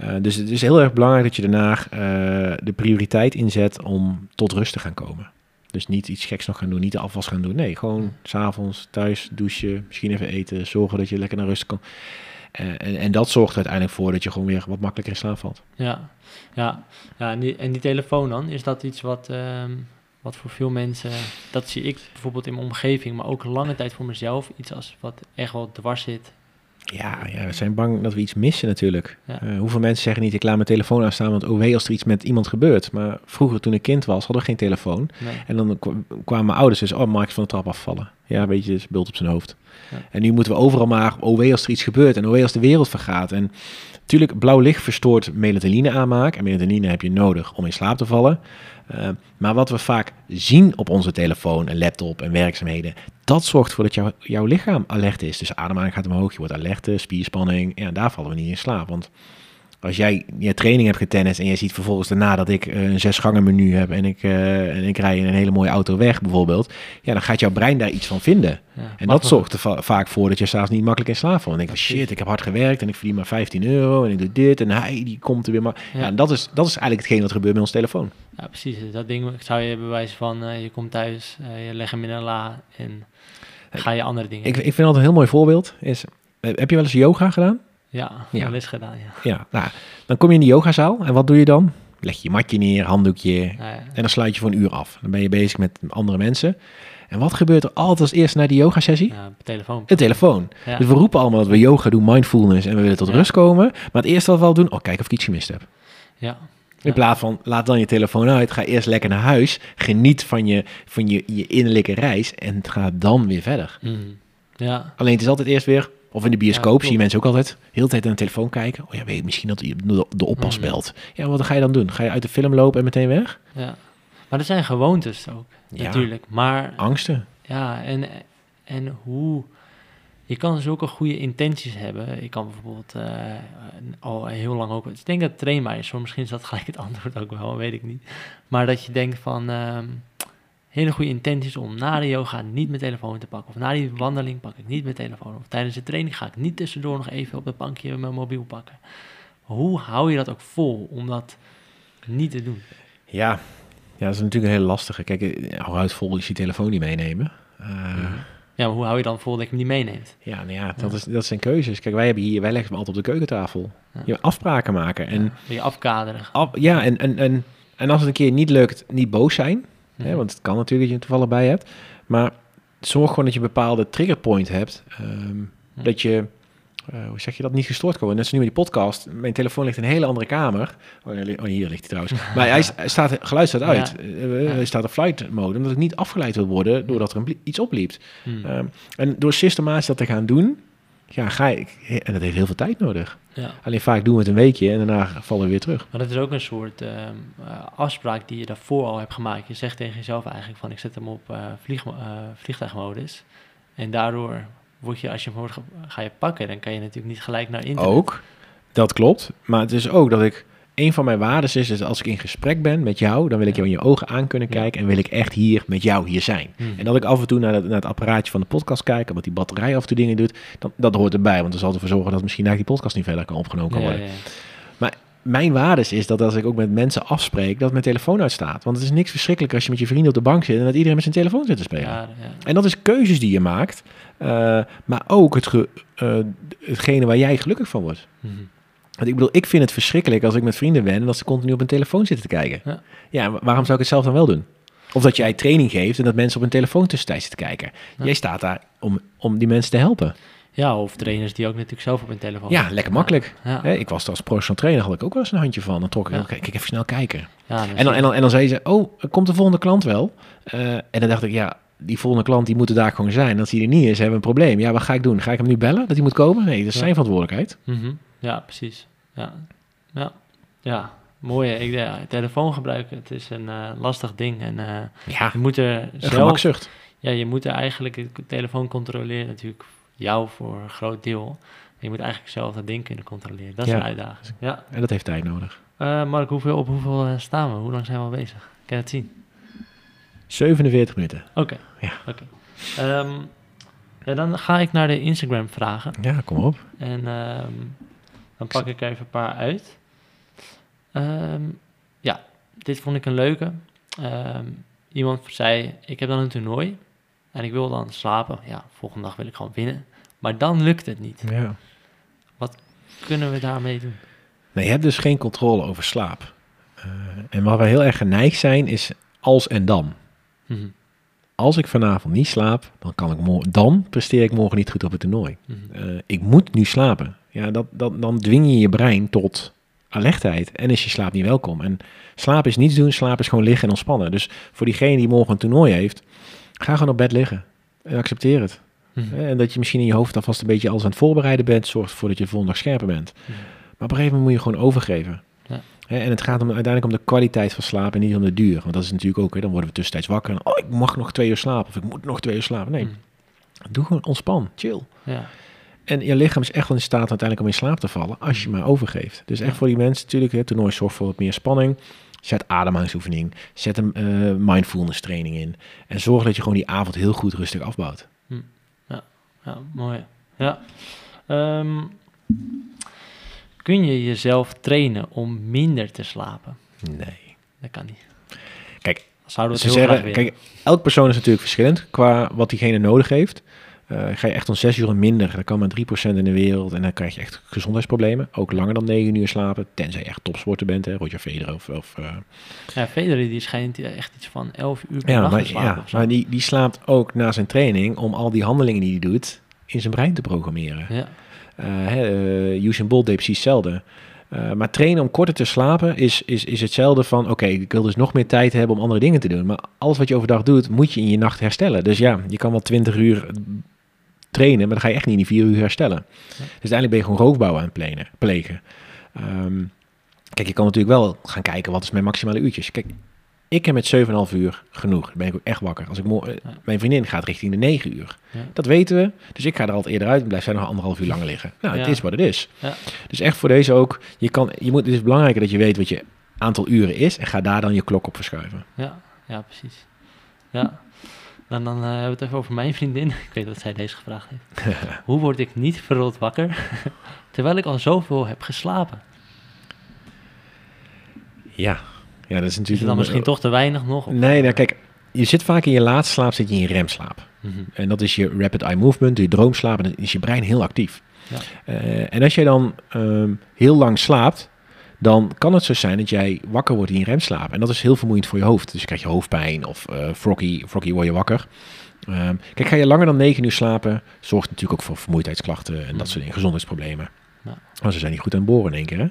Uh, dus het is heel erg belangrijk dat je daarna uh, de prioriteit inzet om tot rust te gaan komen. Dus niet iets geks nog gaan doen, niet de afwas gaan doen. Nee, gewoon s'avonds thuis douchen, misschien even eten. Zorgen dat je lekker naar rust komt. Uh, en, en dat zorgt er uiteindelijk voor dat je gewoon weer wat makkelijker in slaap valt. Ja, ja, ja en, die, en die telefoon dan, is dat iets wat, um, wat voor veel mensen, dat zie ik bijvoorbeeld in mijn omgeving, maar ook lange tijd voor mezelf, iets als wat echt wel dwars zit Ja, ja, we zijn bang dat we iets missen natuurlijk. Ja. Eh, hoeveel mensen zeggen niet, ik laat mijn telefoon aanstaan, want oh wee als er iets met iemand gebeurt. Maar vroeger toen ik kind was, hadden we geen telefoon. Nee. En dan kwa- kwamen mijn ouders dus, oh Max van de trap afvallen. Ja, een beetje bult op zijn hoofd. Ja. En nu moeten we overal maar, oh wee als er iets gebeurt en oh wee als de wereld vergaat. En natuurlijk, blauw licht verstoort melatonine aanmaak. En melatonine heb je nodig om in slaap te vallen. Eh, maar wat we vaak zien op onze telefoon en laptop en werkzaamheden, dat zorgt ervoor dat jouw lichaam alert is. Dus ademhaling gaat omhoog, je wordt alert, spierspanning. Ja, daar vallen we niet in slaap. Want als jij je training hebt getennist en je ziet vervolgens daarna dat ik eh, een zes gangen menu heb en ik, eh, en ik rij in een hele mooie auto weg bijvoorbeeld, ja, dan gaat jouw brein daar iets van vinden. Ja. En dat zorgt er va- vaak voor dat je s'avonds niet makkelijk in slaap valt. En denk Precies. shit, ik heb hard gewerkt en ik verdien maar 15 euro en ik doe dit en hij die komt er weer maar. Ja, dat is, dat is eigenlijk hetgeen wat gebeurt met ons telefoon. Ja, precies. Dat ding zou je bewijzen van, eh, je komt thuis, je legt hem in een la en ga je andere dingen Ik, ik vind altijd een heel mooi voorbeeld is, heb je wel eens yoga gedaan? Ja, Ja. wel eens gedaan, ja. Ja, nou, dan kom je in de yogazaal en wat doe je dan? Leg je je matje neer, handdoekje Nou ja, en dan sluit je voor een uur af. Dan ben je bezig met andere mensen. En wat gebeurt er altijd als eerste na die yogasessie? ja, telefoon. Een telefoon. Ja. Dus we roepen allemaal dat we yoga doen, mindfulness en we willen tot Ja. rust komen. Maar het eerste wat we al doen, oh kijk of ik iets gemist heb. Ja. In plaats van, laat dan je telefoon uit, ga eerst lekker naar huis, geniet van je, van je, je innerlijke reis en ga dan weer verder. Mhm. Ja, Alleen het is altijd eerst weer, of in de bioscoop zie je mensen ook altijd, heel de tijd aan de telefoon kijken. Oh ja, weet je, misschien dat de, de oppas belt. Ja, wat ga je dan doen? Ga je uit de film lopen en meteen weg? ja. Maar er zijn gewoontes ook, Ja. natuurlijk. Maar Angsten. Ja, en, en hoe... Je kan zulke goede intenties hebben. Ik kan bijvoorbeeld eh, al heel lang ook... Ik denk dat het trainbaar is, hoor. Misschien is dat gelijk het [laughs] antwoord ook wel, weet ik niet. Maar dat je denkt van... ehm, hele goede intenties om na de yoga niet mijn telefoon te pakken. Of na die wandeling pak ik niet mijn telefoon. Of tijdens de training ga ik niet tussendoor nog even op het bankje mijn mobiel pakken. Hoe hou je dat ook vol om dat niet te doen? Ja. ja, dat is natuurlijk een hele lastige. Kijk, eh, hou uit vol is je telefoon niet meenemen. Eh, Ja, maar hoe hou je dan vol dat je hem niet meeneemt? Ja, nou ja, dat, Ja. Is, dat zijn keuzes. Kijk, wij hebben hier, wij leggen hem altijd op de keukentafel. Ja. Je afspraken maken. En, je afkaderen? af- ja, en, en, en, en als het een keer niet lukt, niet boos zijn. Hè, want het kan natuurlijk dat je het toevallig bij hebt. Maar zorg gewoon dat je een bepaalde triggerpoint hebt. ehm, Hm. Dat je, eh, hoe zeg je dat, niet gestoord kan worden. Net zoals nu met die podcast. Mijn telefoon ligt in een hele andere kamer. Oh, oh, hier ligt hij trouwens. [laughs] Maar hij, staat, geluid staat uit. Ja. Eh, Ja. Hij staat op flight mode. Omdat ik niet afgeleid wil worden doordat er een iets opliept. Hmm. Ehm, en door systematisch dat te gaan doen, ja, ga ik. En dat heeft heel veel tijd nodig. ja. Alleen vaak doen we het een weekje en daarna vallen we weer terug. Maar dat is ook een soort ehm, eh, afspraak die je daarvoor al hebt gemaakt. Je zegt tegen jezelf eigenlijk van ik zet hem op eh, vlieg, eh, vliegtuigmodus. En daardoor word je, als je hem hoort, ga je pakken, dan kan je natuurlijk niet gelijk naar internet. Ook, dat klopt. Maar het is ook dat ik. Een van mijn waarden is, is als ik in gesprek ben met jou, dan wil ik jou in je ogen aan kunnen kijken en wil ik echt hier met jou hier zijn. Hmm. En dat ik af en toe naar, dat, naar het apparaatje van de podcast kijk, omdat die batterij af en toe dingen doet, dan, dat hoort erbij. Want dat zal ervoor zorgen dat misschien eigenlijk die podcast niet verder kan opgenomen kan Ja, worden. ja, Mijn waarde is dat als ik ook met mensen afspreek, dat mijn telefoon uitstaat. Want het is niks verschrikkelijker als je met je vrienden op de bank zit en dat iedereen met zijn telefoon zit te spelen. Ja, ja. En dat is keuzes die je maakt, eh, maar ook het ge- eh, hetgene waar jij gelukkig van wordt. Mhm. Want ik bedoel, ik vind het verschrikkelijk als ik met vrienden ben en dat ze continu op hun telefoon zitten te kijken. Ja. Ja, wa- waarom zou ik het zelf dan wel doen? Of dat jij training geeft en dat mensen op hun telefoon tussentijds zitten kijken. Ja. Jij staat daar om, om die mensen te helpen. Ja, of trainers die ook natuurlijk zelf op hun telefoon Ja, lekker makkelijk. Ja, ik was als professional trainer, had ik ook wel eens een handje van. Dan trok ik, kijk, even snel kijken. En dan, en, dan, en dan zei ze, oh, komt de volgende klant wel? Eh, en dan dacht ik, ja, die volgende klant die moet er daar gewoon zijn. Als hij er niet is, hebben we een probleem. Ja, wat ga ik doen? Ga ik hem nu bellen dat hij moet komen? Nee, dat is zijn verantwoordelijkheid. Mhm. Ja, precies. Ja, ja. ja. mooi. Ik, ja, telefoon gebruiken, het is een eh, lastig ding. En eh, Ja, je moet er zelf. Ja, je moet er eigenlijk, de telefoon controleert natuurlijk jou voor een groot deel. Je moet eigenlijk zelf dat ding kunnen controleren. Dat is Ja. een uitdaging. Ja. En dat heeft tijd nodig. Eh, Mark, hoeveel, op hoeveel staan we? Hoe lang zijn we al bezig? Kan je het zien? 47 minuten. Oké. Ja. Oké. Ehm, ja, dan ga ik naar de Instagram vragen. Ja, kom op. En ehm, dan pak ik er even een paar uit. Ehm, ja, dit vond ik een leuke. Ehm, iemand zei, ik heb dan een toernooi en ik wil dan slapen. Ja, volgende dag wil ik gewoon winnen. Maar dan lukt het niet. Ja. Kunnen we daarmee doen? Nee, je hebt dus geen controle over slaap. Eh, en waar we heel erg geneigd zijn, is als en dan. Mhm. als ik vanavond niet slaap, dan, kan ik morgen, dan presteer ik morgen niet goed op het toernooi. Mhm. Eh, ik moet nu slapen. Ja, dat, dat, dan dwing je je brein tot alertheid. En is je slaap niet welkom. En slaap is niets doen, slaap is gewoon liggen en ontspannen. Dus voor diegene die morgen een toernooi heeft, ga gewoon op bed liggen. En accepteer het. Mhm. En dat je misschien in je hoofd alvast een beetje alles aan het voorbereiden bent, zorgt ervoor dat je de volgende dag scherper bent. Mhm. Maar op een gegeven moment moet je gewoon overgeven. Ja. En het gaat om, uiteindelijk om de kwaliteit van slaap en niet om de duur. Want dat is natuurlijk ook, hè, dan worden we tussentijds wakker. En, oh, ik mag nog twee uur slapen of ik moet nog twee uur slapen. Nee, Mhm. doe gewoon ontspan, chill. Ja. En je lichaam is echt wel in staat uiteindelijk om in slaap te vallen als je maar overgeeft. Dus echt Ja. voor die mensen natuurlijk, het toernooi zorgt voor wat meer spanning. Zet ademhalingsoefening, zet een eh, mindfulness training in. En zorg dat je gewoon die avond heel goed rustig afbouwt. Ja, mooi. Ja. Ehm, kun je jezelf trainen om minder te slapen? Nee. Dat kan niet. Kijk, Zouden we het zeggen, kijk, elk persoon is natuurlijk verschillend qua wat diegene nodig heeft. Eh, ga je echt om zes uur en minder, dan kan maar 3% in de wereld. En dan krijg je echt gezondheidsproblemen. Ook langer dan 9 uur slapen, tenzij je echt topsporter bent. Hè, Roger Federer of... of eh, Ja, Federer die schijnt echt iets van 11 uur per ja, dag maar, te slapen ja, maar die, die slaapt ook na zijn training om al die handelingen die hij doet in zijn brein te programmeren. Ja, eh, Usain Bolt deed precies hetzelfde. Maar trainen om korter te slapen is, is, is hetzelfde van... oké, ik wil dus nog meer tijd hebben om andere dingen te doen. Maar alles wat je overdag doet, moet je in je nacht herstellen. Dus ja, je kan wel 20 uur trainen... maar dan ga je echt niet in die 4 uur herstellen. Dus uiteindelijk ben je gewoon roofbouw aan het plenen- plegen. Ehm, kijk, je kan natuurlijk wel gaan kijken... wat is mijn maximale uurtjes. Kijk, ik heb met 7,5 uur genoeg. Dan ben ik ook echt wakker. Als ik eh, Ja. Mijn vriendin gaat richting de 9 uur. Ja. Dat weten we. Dus ik ga er altijd eerder uit en blijf zij nog anderhalf uur langer liggen. Nou, het is wat het is. Ja. Dus echt voor deze ook, je kan, je moet, het is belangrijker dat je weet wat je aantal uren is en ga daar dan je klok op verschuiven. ja, ja, precies. Ja. Dan, dan eh, hebben we het even over mijn vriendin. [laughs] Ik weet dat zij deze gevraagd heeft. [laughs] Hoe word ik niet verrot wakker [laughs] terwijl ik al zoveel heb geslapen? Ja, ja dat is Is natuurlijk... het dan misschien toch te weinig nog? Of- Nee, nou kijk, je zit vaak in je laatste slaap, zit je in je remslaap. Mhm. En dat is je rapid eye movement, je droomslaap en dan is je brein heel actief. Ja. Eh, en als jij dan ehm, heel lang slaapt, dan kan het zo zijn dat jij wakker wordt in je remslaap. En dat is heel vermoeiend voor je hoofd. Dus je krijgt je hoofdpijn of eh froggy, froggy word je wakker. Ehm, kijk, ga je langer dan 9 uur slapen, zorgt natuurlijk ook voor vermoeidheidsklachten en dat soort dingen, gezondheidsproblemen. Ja. Want ze zijn niet goed aan het boren in één keer. Hè?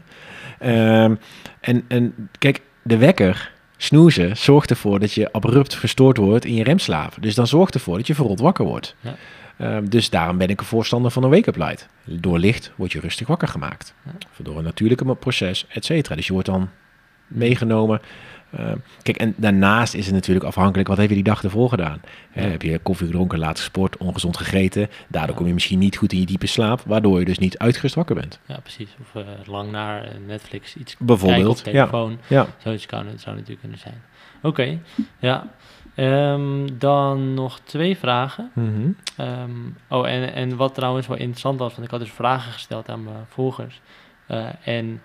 Ehm, en, en kijk, de wekker, snoezen, zorgt ervoor dat je abrupt verstoord wordt in je remslaap. Dus dan zorgt ervoor dat je verrot wakker wordt. Ja. Ehm, dus daarom ben ik een voorstander van een wake-up light. Door licht word je rustig wakker gemaakt. Ja. Of door een natuurlijke proces, et cetera. Dus je wordt dan meegenomen. Ehm, kijk, en daarnaast is het natuurlijk afhankelijk, wat heb je die dag ervoor gedaan? Ja. heb je koffie gedronken, laat gesport, ongezond gegeten? Daardoor Ja. kom je misschien niet goed in je diepe slaap, waardoor je dus niet uitgerust wakker bent. Ja, precies. Of eh, lang naar eh, Netflix iets Bijvoorbeeld, kijken op ja. telefoon. Ja. Zoiets kan, het zou natuurlijk kunnen zijn. Oké, ja. Ehm, dan nog twee vragen. Mhm. Ehm, oh, en, en wat trouwens wel interessant was, want ik had dus vragen gesteld aan mijn volgers. Eh, en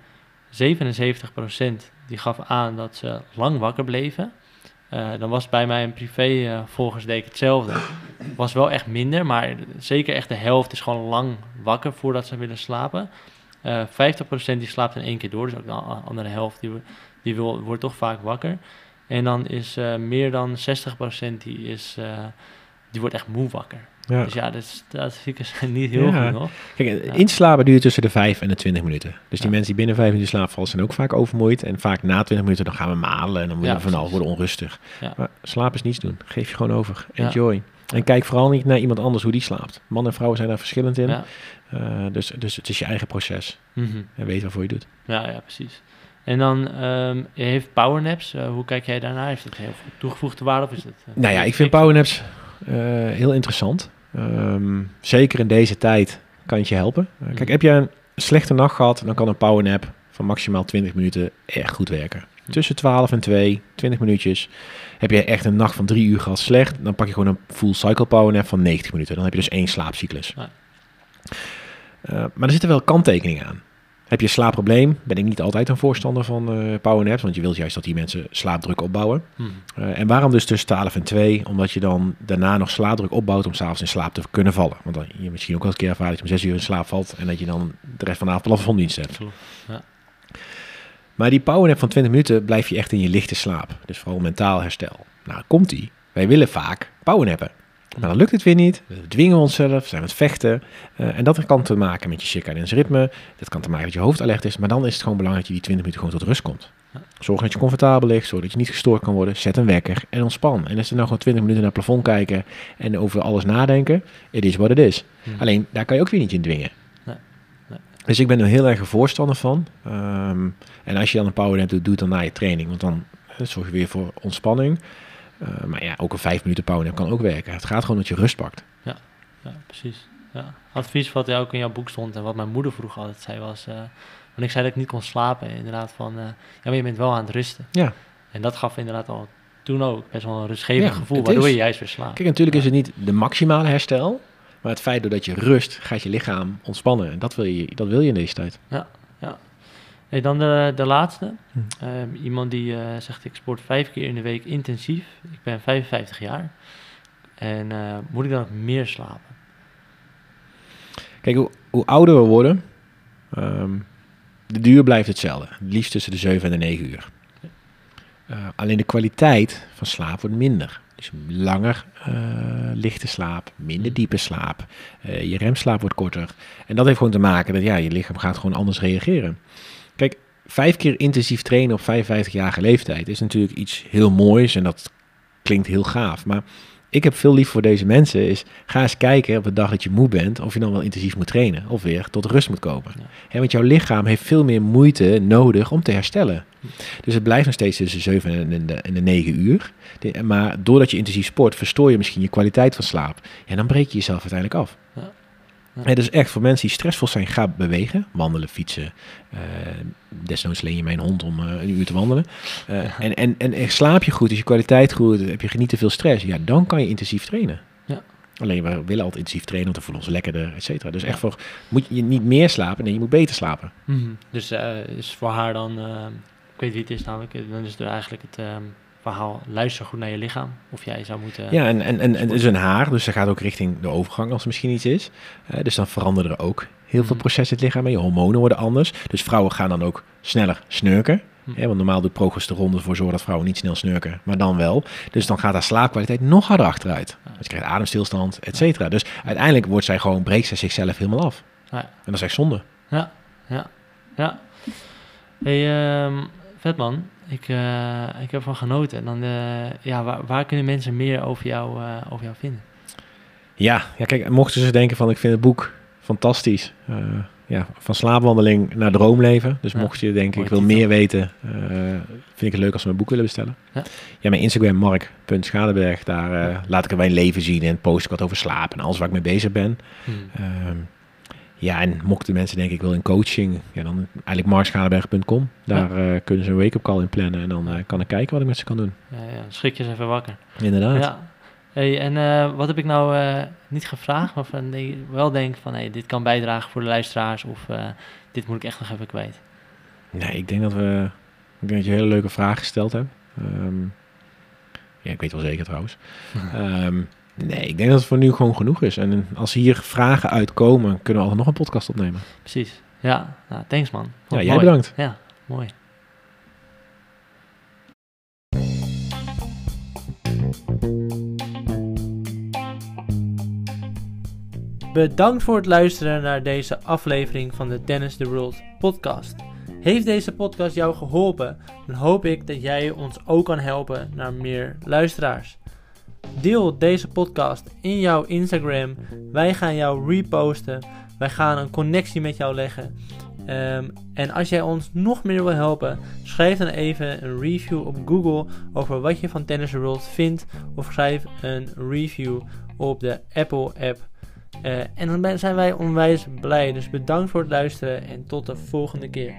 77% die gaf aan dat ze lang wakker bleven. Eh, dan was bij mijn privé eh, volgers deed ik hetzelfde. Was wel echt minder, maar zeker echt de helft is gewoon lang wakker voordat ze willen slapen. Eh 50% die slaapt in één keer door, dus ook de andere helft die, die wil, wordt toch vaak wakker. En dan is eh, meer dan 60% die, is, eh, die wordt echt moe wakker. Ja. Dus ja, dat is statistieken zijn niet heel Ja. goed nog. Kijk, Ja. inslapen duurt tussen de 5 en de 20 minuten. Dus die mensen die binnen 5 minuten slaap vallen, zijn ook vaak overmoeid. En vaak na 20 minuten dan gaan we malen en dan worden we van alles precies. worden onrustig. Ja. Maar slaap is niets doen. Geef je gewoon over. Enjoy. En kijk vooral niet naar iemand anders hoe die slaapt. Man en vrouwen zijn daar verschillend in. Eh, dus, dus het is je eigen proces. Mhm. En weet waarvoor je doet. ja, ja, precies. En dan ehm, heeft powernaps. eh hoe kijk jij daarnaar? Heeft dat heel toegevoegde waarde of is het? eh, Nou ja, ik vind powernaps eh heel interessant. Ehm, zeker in deze tijd kan het je helpen. Kijk, Mhm. heb je een slechte nacht gehad, dan kan een powernap van maximaal 20 minuten echt goed werken. Hm. Tussen 12 en 2, 20 minuutjes. Heb je echt een nacht van 3 uur gehad slecht, dan pak je gewoon een full cycle powernap van 90 minuten. Dan heb je dus één slaapcyclus. Maar er zitten wel kanttekeningen aan. Heb je een slaapprobleem, ben ik niet altijd een voorstander van eh powernaps, want je wilt juist dat die mensen slaapdruk opbouwen. Mhm. Eh, en waarom dus tussen 12 en 2? Omdat je dan daarna nog slaapdruk opbouwt om s'avonds in slaap te kunnen vallen. Want dan je misschien ook wel eens een keer ervaren dat je om 6 uur in slaap valt en dat je dan de rest van de avond plafonddienst hebt. Klopt. Maar die powernap van 20 minuten blijf je echt in je lichte slaap. Dus vooral mentaal herstel. Nou, komt die. Wij willen vaak powernappen. Maar dan lukt het weer niet. We dwingen onszelf, zijn we het vechten. Eh, en dat kan te maken met je circadiaans ritme. Dat kan te maken met je hoofd alert is. Maar dan is het gewoon belangrijk dat je die 20 minuten gewoon tot rust komt. Zorg dat je comfortabel ligt. Zorg dat je niet gestoord kan worden. Zet een wekker en ontspan. En als je nou gewoon 20 minuten naar het plafond kijken en over alles nadenken. Het is wat het is. Hmm. Alleen daar kan je ook weer niet in dwingen. Nee, nee. Dus ik ben er heel erg een voorstander van. Ehm, en als je dan een powernap doet, doe het dan na je training. Want dan eh, zorg je weer voor ontspanning. Eh, maar ja, ook een vijf minuten powernap kan ook werken. Het gaat gewoon dat je rust pakt. Ja, precies. Ja. Advies wat ook in jouw boek stond en wat mijn moeder vroeger altijd zei was... eh want ik zei dat ik niet kon slapen, inderdaad van... eh, ja, maar je bent wel aan het rusten. Ja. En dat gaf inderdaad al toen ook best wel een rustgevend Ja, gevoel, waardoor is. je juist weer slaapt. Kijk, natuurlijk is Ja. het niet de maximale herstel. Maar het feit doordat je rust, gaat je lichaam ontspannen. En dat wil je, dat wil je in deze tijd. Hey, dan de, de laatste. Hm. Ehm, iemand die eh, zegt, ik sport vijf keer in de week intensief. Ik ben 55 jaar. En eh, moet ik dan ook meer slapen? Kijk, hoe, hoe ouder we worden, ehm, de duur blijft hetzelfde. Het liefst tussen de 7 en de 9 uur. Eh, alleen de kwaliteit van slaap wordt minder. Dus langer lichte slaap, minder diepe slaap. je remslaap wordt korter. En dat heeft gewoon te maken dat ja, je lichaam gaat gewoon anders reageren. Kijk, vijf keer intensief trainen op 55-jarige leeftijd is natuurlijk iets heel moois en dat klinkt heel gaaf. Maar ik heb veel lief voor deze mensen is, ga eens kijken op de dag dat je moe bent, of je dan wel intensief moet trainen of weer tot rust moet komen. Ja. Want jouw lichaam heeft veel meer moeite nodig om te herstellen. Dus het blijft nog steeds tussen de 7 en de, en de 9 uur. De- maar doordat je intensief sport, verstoor je misschien je kwaliteit van slaap. En dan breek je jezelf uiteindelijk af. Ja. Hè, dus echt voor mensen die stressvol zijn, ga bewegen. Wandelen, fietsen. eh desnoods leen je mijn hond om eh, een uur te wandelen. Eh, en, en, en, en slaap je goed, is je kwaliteit goed, heb je niet te veel stress. Ja, dan kan je intensief trainen. Ja. Alleen, we willen altijd intensief trainen, want dan voelen we ons lekkerder, et cetera. Dus echt voor, moet je niet meer slapen, nee, je moet beter slapen. Dus eh, is voor haar dan, ik weet wie het is namelijk, dan is er eigenlijk het ehm, verhaal, luister goed naar je lichaam. Of jij zou moeten... Ja, en, en, en, en het is een haar, dus ze gaat ook richting de overgang als er misschien iets is. Eh, dus dan veranderen er ook heel veel Mhm. processen in het lichaam en je hormonen worden anders. Dus vrouwen gaan dan ook sneller snurken. Mhm. Hè, want normaal doet progesteron ervoor zorgen dat vrouwen niet snel snurken, maar dan wel. Dus dan gaat haar slaapkwaliteit nog harder achteruit. Ja. Dus je krijgt ademstilstand, et cetera. Dus uiteindelijk wordt zij gewoon, breekt zij zichzelf helemaal af. Ja. En dat is echt zonde. Ja, ja, ja. Hey, ehm, Vetman, ik, eh, ik heb van genoten. En dan, eh, ja, waar, waar kunnen mensen meer over jou, eh, over jou vinden? Ja, ja, kijk, mochten ze denken van ik vind het boek fantastisch. Ja, van slaapwandeling naar droomleven. Dus Ja, mocht je denken ik wil titel. meer weten, vind ik het leuk als ze mijn boek willen bestellen. Ja. Ja, mijn Instagram mark.schadeberg, daar laat ik er mijn leven zien en post ik wat over slaap en alles waar ik mee bezig ben. Hmm. Ja, en mochten mensen denken ik wil in coaching, ja, dan eigenlijk markschadeberg.com. Daar eh, kunnen ze een wake-up call in plannen en dan eh, kan ik kijken wat ik met ze kan doen. Ja, ja, schrik je eens even wakker. Inderdaad. Ja. Hey, en eh, wat heb ik nou niet gevraagd, maar van, nee, wel denk van, hey, dit kan bijdragen voor de luisteraars of dit moet ik echt nog even kwijt. Nee, ik denk dat we. Ik denk dat je een hele leuke vraag gesteld hebt. Ehm, ja, ik weet wel zeker trouwens. [laughs] Ehm, nee, ik denk dat het voor nu gewoon genoeg is. En als hier vragen uitkomen, kunnen we altijd nog een podcast opnemen. Precies. Ja, nou, thanks man. Ja, jij bedankt. Ja, mooi. Bedankt voor het luisteren naar deze aflevering van de Tennis the World podcast. Heeft deze podcast jou geholpen, dan hoop ik dat jij ons ook kan helpen naar meer luisteraars. Deel deze podcast in jouw Instagram. Wij gaan jou reposten. Wij gaan een connectie met jou leggen. Ehm, en als jij ons nog meer wil helpen, schrijf dan even een review op Google over wat je van Tennis World vindt. Of schrijf een review op de Apple app. Eh, en dan zijn wij onwijs blij. Dus bedankt voor het luisteren en tot de volgende keer.